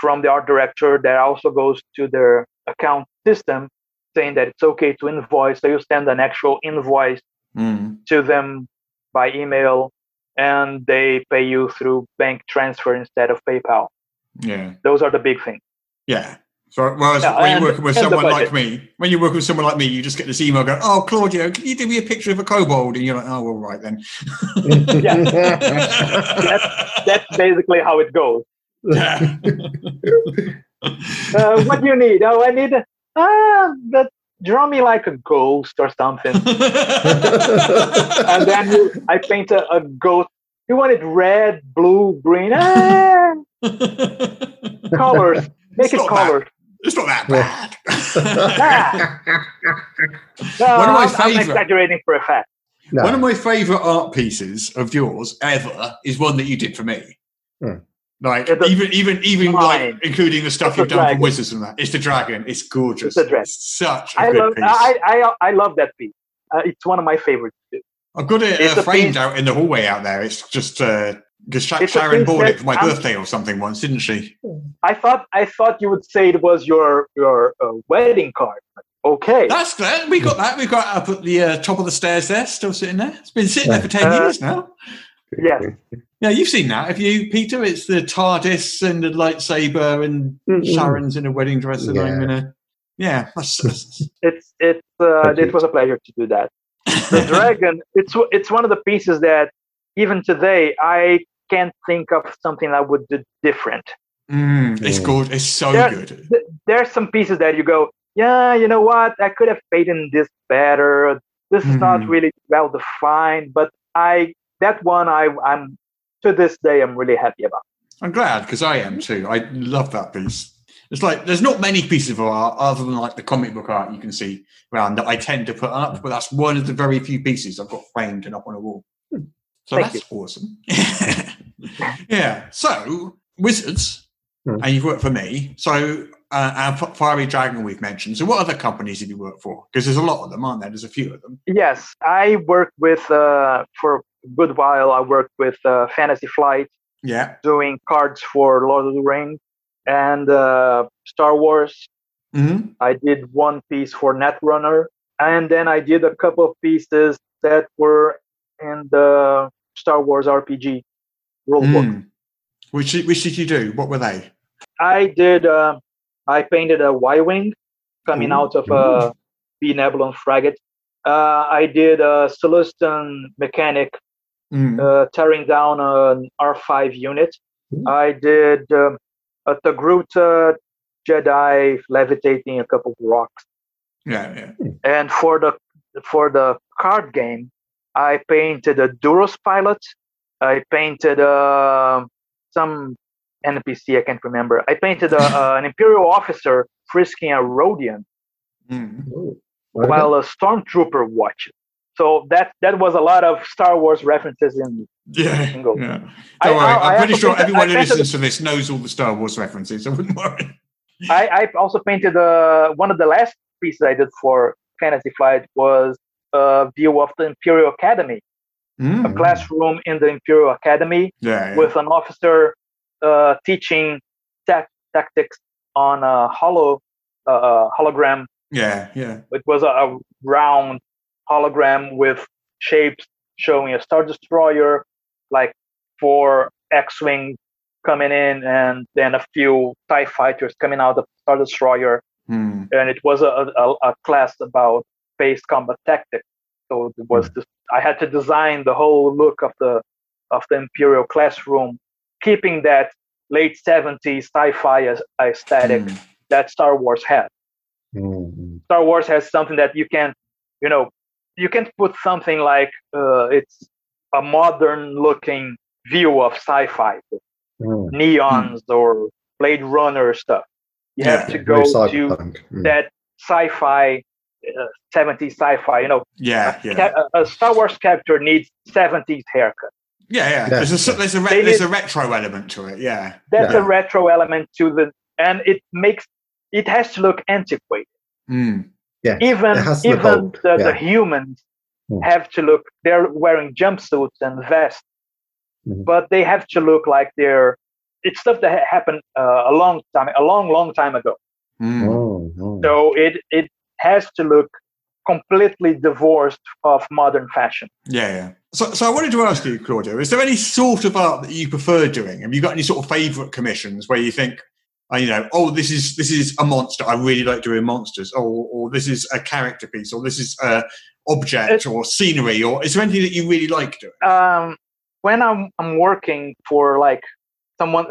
from the art director that also goes to their account system saying that it's okay to invoice. So you send an actual invoice Mm. to them by email and they pay you through bank transfer instead of PayPal. Yeah. Those are the big things. Yeah. So, whereas when you're working with someone like me, when you work with someone like me, you just get this email going, "Oh, Claudio, can you do me a picture of a kobold?" And you're like, "Oh, all right then." Yeah. That's basically how it goes. Yeah. Uh, what do you need? Oh, I need ah, that draw me like a ghost or something. and then you, I paint a, a ghost. You want it red, blue, green? Ah, colors. Make It's it colors. It's not that bad. No, One of my I'm, I'm favourite- exaggerating for a fact. No. One of my favourite art pieces of yours ever is one that you did for me. Hmm. Like It's even even even Mine. like including the stuff It's you've done for. Wizards and that. It's the dragon. It's gorgeous. It's a dragon. such a I good love. piece. I, I I love that piece. Uh, it's one of my favorites too. I've got it uh, framed piece- out in the hallway out there. It's just because Sha- It's a Sharon bought it for my I'm- birthday or something once, didn't she? I thought I thought you would say it was your your uh, wedding card. Okay. That's that. We got that. We got it up at the uh, top of the stairs there, still sitting there. It's been sitting there for 10 Uh, years now. Yes. Yeah, you've seen that, have you, Peter? It's the TARDIS and the lightsaber, and Mm-mm. Sharon's in a wedding dress, and I'm Yeah. in a. Yeah, that's, that's- it's it's uh, it was a pleasure to do that. The dragon, it's it's one of the pieces that even today I can't think of something I would do different. Mm, it's Mm. good. It's so Yeah. good. Th- There's some pieces that you go, yeah, you know what? I could have painted this better. This is not Mhm. really well defined, but I that one I I'm to this day I'm really happy about. I'm glad because I am too. I love that piece. It's like there's not many pieces of art other than like the comic book art you can see around that I tend to put up, but that's one of the very few pieces I've got framed and up on a wall. So Thank that's awesome. yeah. So Wizards, Hmm. and you've worked for me. So uh, our Fiery Dragon we've mentioned. So what other companies have you worked for? Because there's a lot of them, aren't there? There's a few of them. Yes, I worked with uh, for a good while. I worked with uh, Fantasy Flight. Yeah. doing cards for Lord of the Rings and uh, Star Wars. hmm I did one piece for Netrunner, and then I did a couple of pieces that were in the Star Wars RPG rulebook. Mm. Which did- which did you do? What were they? I did. Uh, I painted a Y-wing coming Ooh. out of a Benevolent frigate. Uh, I did a Sullustan mechanic Mm. uh, tearing down an R5 unit. I did um, a Togruta Jedi levitating a couple of rocks. yeah, yeah. And for the for the card game, I painted a Duros pilot. I painted uh, some NPC I can't remember. I painted a, uh, an Imperial officer frisking a Rodian Mm. Ooh. Okay. while a stormtrooper watches. So that that was a lot of Star Wars references in Yeah, Single. yeah. I- Don't worry, I- I I'm pretty sure think everyone I who painted- listens to this knows all the Star Wars references. I wouldn't worry. I, I also painted uh, one of the last pieces I did for Fantasy Flight was a view of the Imperial Academy, a Mm. classroom in the Imperial Academy Yeah, yeah. with an officer uh, teaching tac- tactics on a hollow uh, hologram. yeah, yeah. It was a, a round hologram with shapes showing a star destroyer, like four X-wing coming in, and then a few Tie fighters coming out of star destroyer. Mm. and it was a, a, a class about space combat tactics. So it was this, I had to design the whole look of the of the Imperial classroom, keeping that late 70s sci-fi aesthetic Mm. that Star Wars had. Mm. Star Wars has something that you can't, you know, you can't put something like uh, it's a modern looking view of sci-fi, Mm. neons or Blade Runner stuff. You have to go to. Mm. that sci-fi, uh, 70s sci-fi. You know, Yeah, a yeah. a, a Star Wars character needs 70s haircut. Yeah, yeah. Yeah. There's a s- there's a re- there's a retro element to it. Yeah. That's Yeah. a retro element to the, and it makes it has to look antiquated. Mm. Even It has to look even old, the, the humans Hmm. have to look. They're wearing jumpsuits and vests, Mhm. but they have to look like they're. It's stuff that happened uh, a long time, a long, long time ago. Mm. Oh, oh. So it it has to look completely divorced of modern fashion. Yeah, yeah. So, so I wanted to ask you, Claudio, is there any sort of art that you prefer doing? Have you got any sort of favourite commissions where you think, uh, you know, oh, this is this is a monster. I really like doing monsters, or or this is a character piece, or this is a object or scenery, or is there anything that you really like doing? um, when I'm I'm working for like someone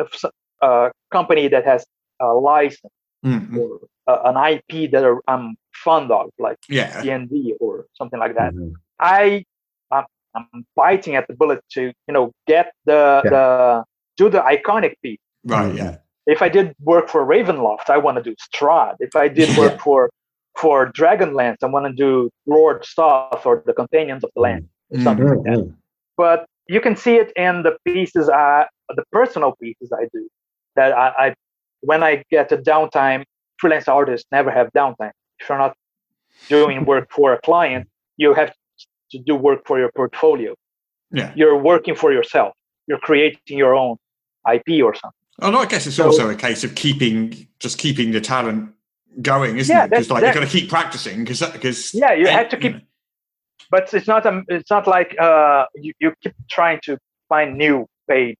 a company that has a license Mm, or uh, an IP that are- I'm fond of, like Yeah, D&D or something like that, Mhm. I I'm, I'm biting at the bullet to you know get the Yeah. the do the iconic piece. right, yeah, If I did work for Ravenloft, I want to do Strahd. If I did work for for Dragonlance, I want to do Lord Soth or the Companions of the Lance or Mm. something like Mm, that mm. but you can see it in the pieces I, the personal pieces I do. That I, I when I get a downtime, freelance artists never have downtime. If you're not doing work for a client, you have to do work for your portfolio. yeah. You're working for yourself. You're creating your own IP or something. Oh, no, I guess it's So- also a case of keeping just keeping the talent going, isn't Yeah, it? Because like you that- got to keep practicing because because Yeah, you have to keep- But it's not um, it's not like uh, you, you keep trying to find new paid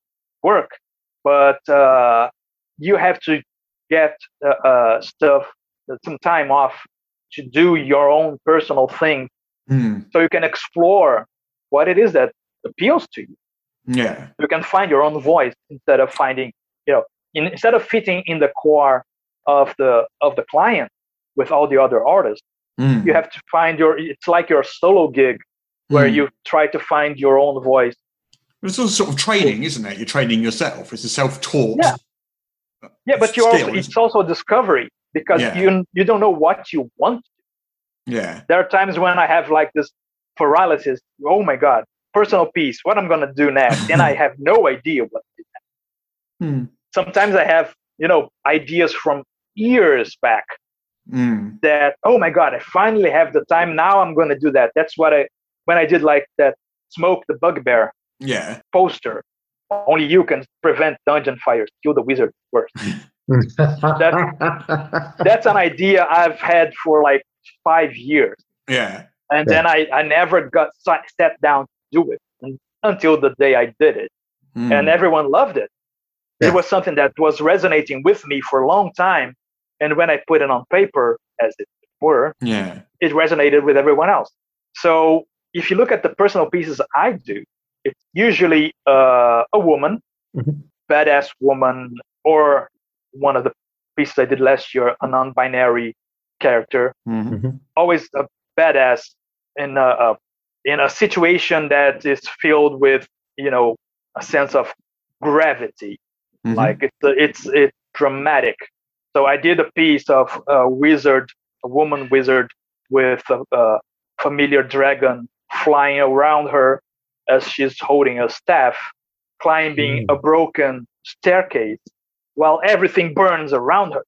work, but uh, you have to get uh, uh, stuff uh, some time off to do your own personal thing, Mm, so you can explore what it is that appeals to you. yeah, You can find your own voice instead of finding you know in, instead of fitting in the core of the of the client with all the other artists Mm, you have to find your it's like your solo gig where mm. you try to find your own voice It's all sort of training, isn't it? You're training yourself. It's a self-taught. Yeah. Yeah but you also it's also a discovery because Yeah. you you don't know what you want Yeah. there are times when i have like this paralysis oh my god personal piece what i'm going to do next and i have no idea what to do next. Hmm. sometimes i have you know ideas from years back Mm. that oh my god i finally have the time now i'm going to do that that's what i when i did like that smoke the bugbear Yeah. poster. Only you can prevent dungeon fires. Kill the wizard first. That's an idea I've had for like five years, Yeah. and then I, I never got sat sat down to do it un- until the day I did it, Mm. and everyone loved it. Yeah. It was something that was resonating with me for a long time, and when I put it on paper, as it were, yeah. it resonated with everyone else. So if you look at the personal pieces I do, it's usually uh, a woman, Mhm. badass woman, or one of the pieces I did last year, a non-binary character. Mhm. Always a badass in a, a in a situation that is filled with you know a sense of gravity Mhm. like it's it's it's dramatic. So I did a piece of a wizard, a woman wizard with a, a familiar dragon flying around her as she's holding a staff, climbing a broken staircase while everything burns around her,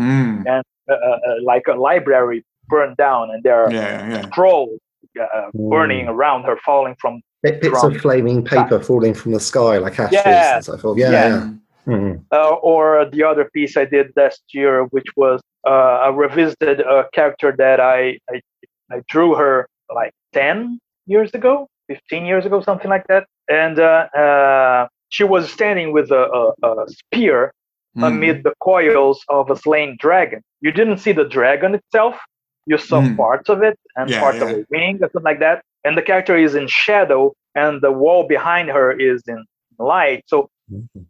Mm. uh, uh, uh, like a library burned down, and there are Yeah. Yeah. scrolls uh, burning around her, falling from. Bits From- of flaming paper falling from the sky like ashes Yeah. and so forth. Yeah, Yeah. yeah. Mhm. uh, or the other piece I did last year, which was uh, I revisited a character that I, I I drew her like ten years ago, fifteen years ago, something like that, and uh, uh, she was standing with a, a, a spear Mm. amid the coils of a slain dragon. You didn't see the dragon itself; you saw Mm. parts of it and Yeah, parts of yeah. a wing something like that. And the character is in shadow, and the wall behind her is in light. So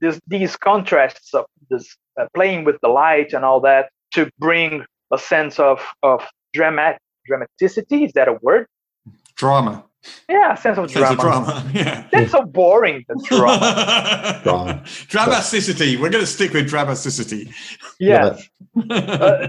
this, these contrasts of this uh, playing with the light and all that to bring a sense of of dramat dramaticity is that a word Drama. Yeah sense of Sense drama, of drama. Yeah. that's so boring the drama Drama. Dramaticity. We're going to stick with dramaticity. yes Uh,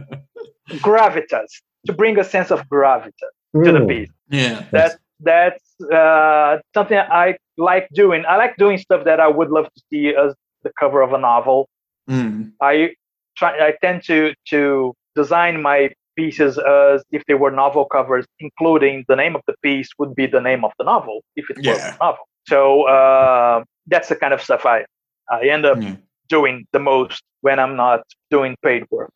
gravitas to bring a sense of gravitas to the piece yeah. that that's uh, something i like doing. I like doing stuff that I would love to see as the cover of a novel. Mm. I try. I tend to to design my pieces as if they were novel covers, including the name of the piece would be the name of the novel if it was a novel. So uh, that's the kind of stuff I I end up Yeah. doing the most when I'm not doing paid work.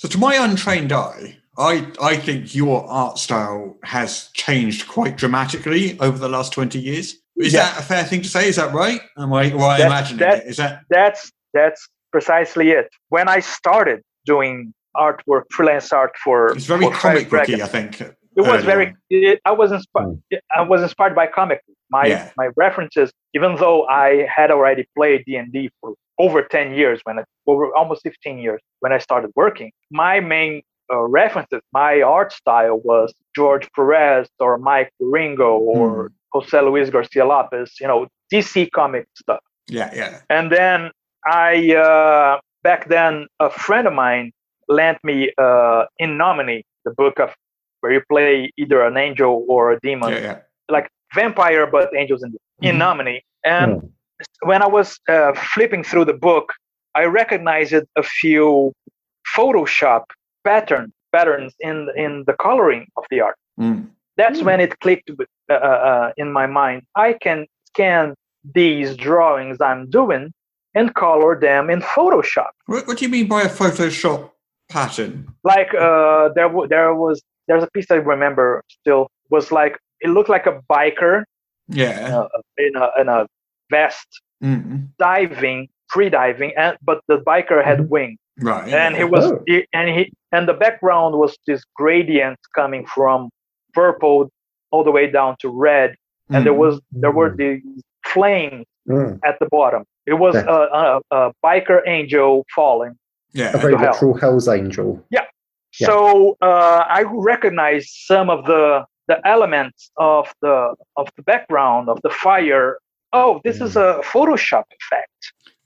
So, to my untrained eye, I, I think your art style has changed quite dramatically over the last 20 years. Is Yeah. that a fair thing to say? Is that right? Am I right That- imagining that- it? Is that? That's that's precisely it. When I started doing artwork, freelance art for It's very for comic Private booky, I think. It was very. on. It, I was inspired. I was inspired by comic. My Yeah. my references, even though I had already played D and D for over ten years, when I, over almost fifteen years when I started working, my main uh, references, my art style was George Perez or Mike Ringo or Jose Luis Garcia Lopez. You know, DC comic stuff. Yeah, yeah. And then I, uh, back then, a friend of mine lent me uh, In Nomine, the book of where you play either an angel or a demon, Yeah, yeah. like vampire, but angels in, in Mhm. Nomine. And when I was uh, flipping through the book, I recognized a few Photoshop pattern patterns in in the coloring of the art. Mm. That's when it clicked uh, uh, in my mind. I can scan these drawings I'm doing and color them in Photoshop. What, what do you mean by a Photoshop pattern? Like uh, there, w- there was there's a piece I remember still was like it looked like a biker Yeah. uh, in a in a vest Mm. diving, free diving, and but the biker had wings. Right. and yeah. he was Oh. he, and he and the background was this gradient coming from purple all the way down to red and there Mm. was there were the flames Mm. at the bottom it was a, a, a biker angel falling A very To hell. literal Hell's Angel. Yeah. so uh, i recognize some of the the elements of the of the background of the fire oh this is a photoshop effect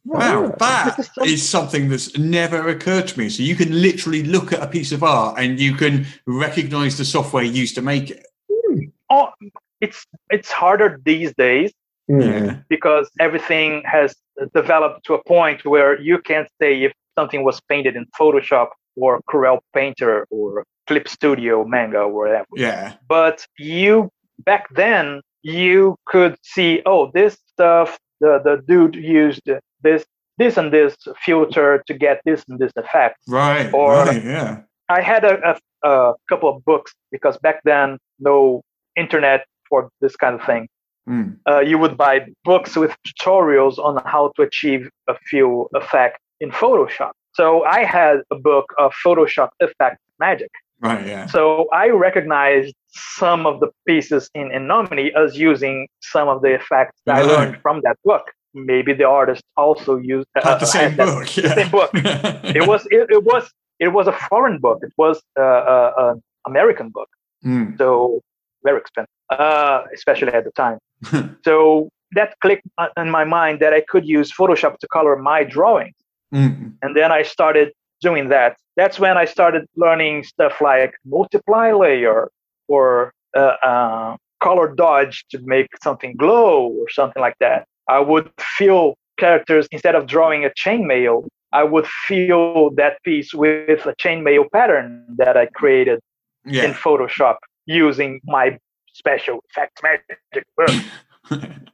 Wow, that This is some- is something that's never occurred to me. So you can literally look at a piece of art and you can recognize the software used to make it. oh it's it's harder these days Mm. Yeah. because everything has developed to a point where you can't say if something was painted in Photoshop or Corel Painter or Clip Studio manga or whatever. Yeah. But you back then you could see, oh, this stuff the, the dude used this this and this filter to get this and this effect. Right. Or- right. Yeah. I had a, a, a couple of books because back then no internet for this kind of thing Mm. uh, you would buy books with tutorials on how to achieve a few effects in Photoshop. So I had a book of Photoshop effect magic. Right. Yeah. So I recognized some of the pieces in Enominy as using some of the effects that I learned from that book. Maybe the artist also used uh, the same that- book. Yeah. same book. It was it, it was it was a foreign book. It was uh, uh, an American book Mm. so very expensive, uh, especially at the time. so that clicked uh, in my mind that I could use Photoshop to color my drawings, Mm. and then I started doing that. That's when I started learning stuff like multiply layer or uh, uh, color dodge to make something glow or something like that. I would fill characters instead of drawing a chainmail. I would fill that piece with a chainmail pattern that I created in Photoshop using my special effects magic.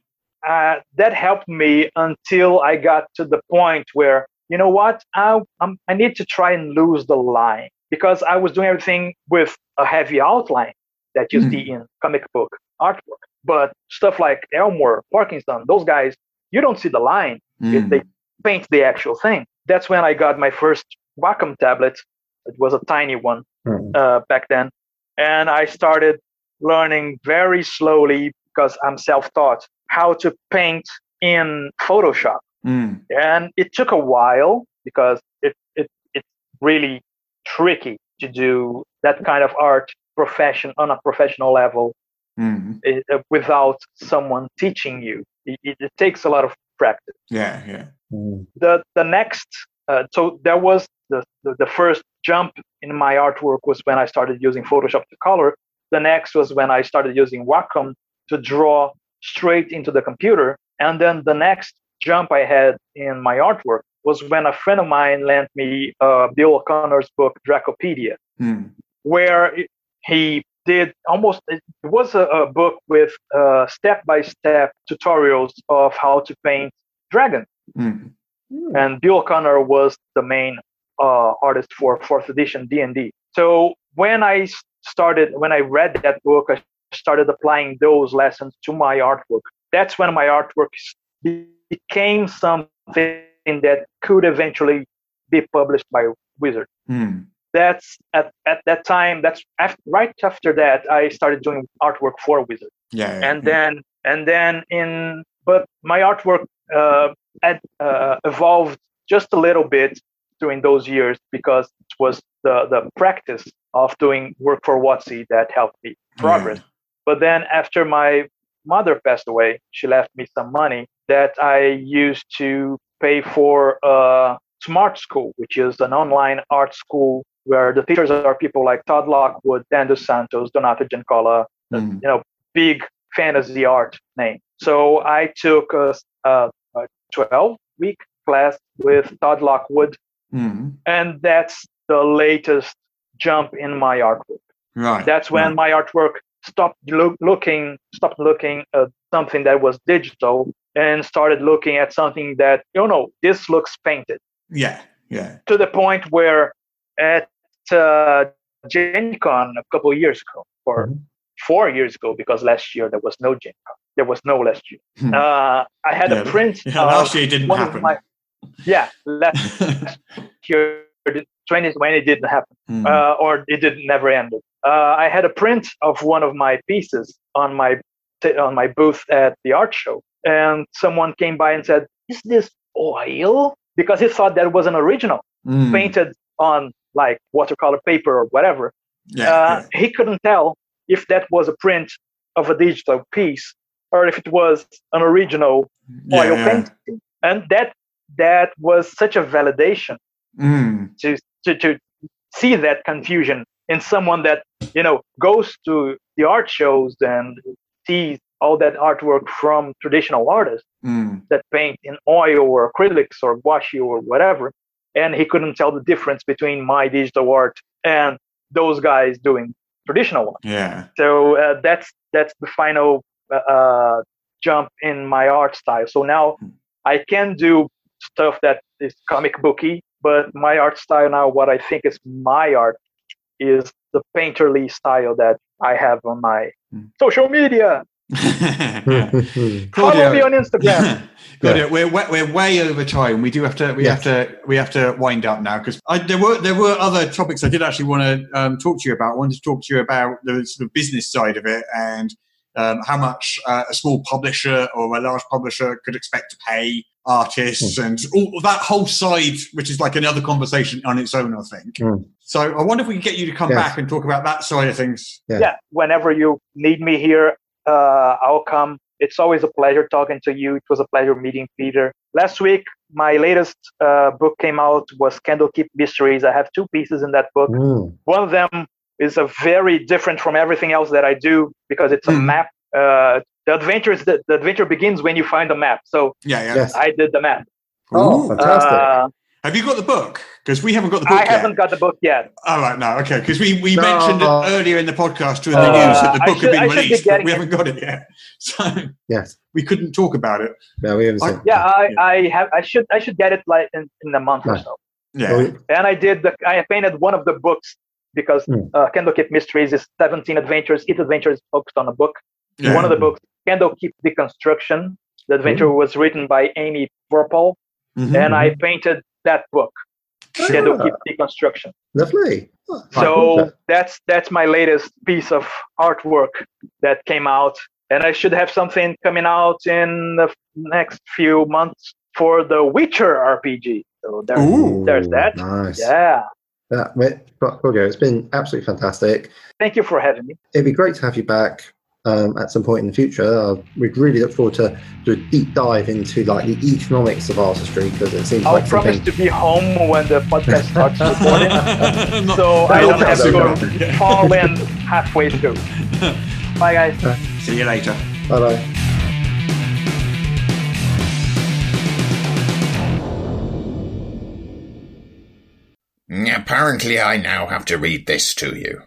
uh, that helped me until I got to the point where, you know what, I, I'm, I need to try and lose the line because I was doing everything with a heavy outline that you Mhm. see in comic book artwork. But stuff like Elmore, Parkinson, those guys, you don't see the line if Mm. they paint the actual thing. That's when I got my first Wacom tablet. It was a tiny one Mm. uh, back then, and I started learning very slowly because I'm self-taught how to paint in Photoshop. Mm. And it took a while because it, it it's really tricky to do that kind of art profession on a professional level Mm. uh, without someone teaching you. It, it, it takes a lot of practice Yeah. Yeah. Mm. the the next uh, so there was the, the the first jump in my artwork was when I started using Photoshop to color. The next was when I started using Wacom to draw straight into the computer. And then the next jump I had in my artwork was when a friend of mine lent me uh, Bill O'Connor's book Dracopedia, Hmm. where he did almost it was a, a book with uh, step-by-step tutorials of how to paint dragons Hmm. and Bill O'Connor was the main uh, artist for fourth edition D&D. So when I started, when I read that book, I started applying those lessons to my artwork. That's when my artwork s- became something that could eventually be published by Wizard. Hmm. That's at, at that time. That's after, right after that I started doing artwork for Wizard Yeah. yeah, and yeah. then and then in but my artwork uh, had, uh, evolved just a little bit during those years because it was the the practice of doing work for WotC that helped me progress. But then after my mother passed away, she left me some money that I used to pay for a smart school, which is an online art school where the teachers are people like Todd Lockwood, Dan Dos Santos, Donato Giancola, Hmm. you know, big fantasy art name. So I took a, a, a 12 week class with Todd Lockwood, Hmm. and that's the latest jump in my artwork. Right. That's when right. my artwork stopped look, looking, stopped looking at something that was digital, and started looking at something that you know this looks painted. Yeah. Yeah. To the point where at uh, Gen Con a couple of years ago, or Mhm. four years ago, because last year there was no Gen Con. There was no last year. Hmm. Uh, I had Yeah, a print. Yeah, last year it didn't happen. my- yeah, last year, 2020 didn't happen Hmm. uh, or it didn't never ended. Uh, I had a print of one of my pieces on my t- on my booth at the art show, and someone came by and said, "Is this oil?" Because he thought that was an original Hmm. painted on like watercolor paper or whatever. Yeah. Uh, he couldn't tell if that was a print of a digital piece or if it was an original yeah. oil yeah. painting, and that that was such a validation Hmm. to, to to see that confusion in someone that you know goes to the art shows and sees all that artwork from traditional artists Hmm. that paint in oil or acrylics or gouache or whatever and he couldn't tell the difference between my digital art and those guys doing traditional one Yeah. so uh, that's that's the final uh, uh, jump in my art style. So now I can do stuff that is comic booky, but my art style now, what I think is my art, is the painterly style that I have on my Hmm. social media. Yeah. Follow me on Instagram. Claudio, we're, wa- we're way over time. We do have to we Yes. have to we have to wind up now because there were there were other topics I did actually want to um, talk to you about. I wanted to talk to you about the sort of business side of it and um, how much uh, a small publisher or a large publisher could expect to pay artists and all that whole side, which is like another conversation on its own, I think. Mm. So I wonder if we can get you to come Yes. back and talk about that side of things. Yeah. yeah, whenever you need me here, uh, I'll. It's always a pleasure talking to you. It was a pleasure meeting Peter. Last week, my latest uh, book came out was Candlekeep Mysteries. I have two pieces in that book. Mm. One of them is a very different from everything else that I do because it's a Hmm. map. Uh, the adventure is the, the adventure begins when you find the map. So Yeah, yeah. Yes. I did the map. Oh, Ooh. fantastic. Have you got the book? Because we haven't got the book I yet. haven't got the book yet. All right, no, okay, because we, we No. mentioned it earlier in the podcast during the Uh, news that the book should- had been should be released, but we it. haven't got it yet, so Yes. we couldn't talk about it. No, we haven't I- seen. Yeah, I, I have. I should I should get it like in, in a month or so. Yeah, Oh, And I did the I painted one of the books because Hmm. uh, Candlekeep Mysteries is 17 adventures. Each adventure is focused on a book. yeah. One of the books, Candlekeep Deconstruction. The adventure was written by Amy Vorpahl, Mhm. and I painted that book, Sure. Candlekeep Deconstruction. Lovely. Oh, So that's that's my latest piece of artwork that came out, and I should have something coming out in the next few months for the Witcher RPG. So there, Ooh. there's that. Nice. Yeah. That, wait, Claudio, it's been absolutely fantastic. Thank you for having me. It'd be great to have you back um, at some point in the future. Uh, we really look forward to do a deep dive into like the economics of artistry because it seems. I like promise something... to be home when the podcast starts recording, so I don't have to go fall in halfway through. Bye, guys. Uh, See you later. Bye bye. Apparently, I now have to read this to you.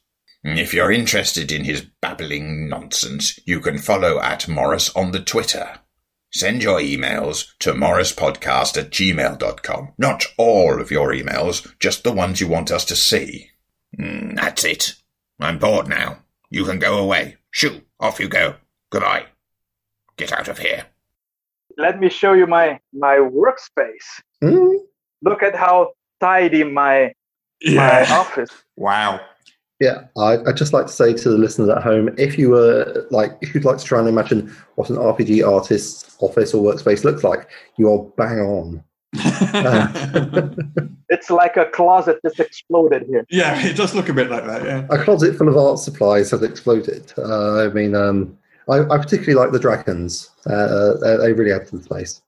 If you're interested in his babbling nonsense, you can follow at Morrus on the Twitter. Send your emails to morruspodcast at gmail.com. Not all of your emails, just the ones you want us to see. Mm, that's it. I'm bored now. You can go away. Shoo, off you go. Goodbye. Get out of here. Let me show you my my workspace. Hmm? Look at how tidy my my office. Wow. Yeah, I, I'd just like to say to the listeners at home, if you were like, if you'd like to try and imagine what an RPG artist's office or workspace looks like, you are bang on. It's like a closet just exploded here. yeah, it does look a bit like that. Yeah. A closet full of art supplies has exploded. Uh, I mean, um, I, I particularly like the dragons. Uh, they- they really add to the place.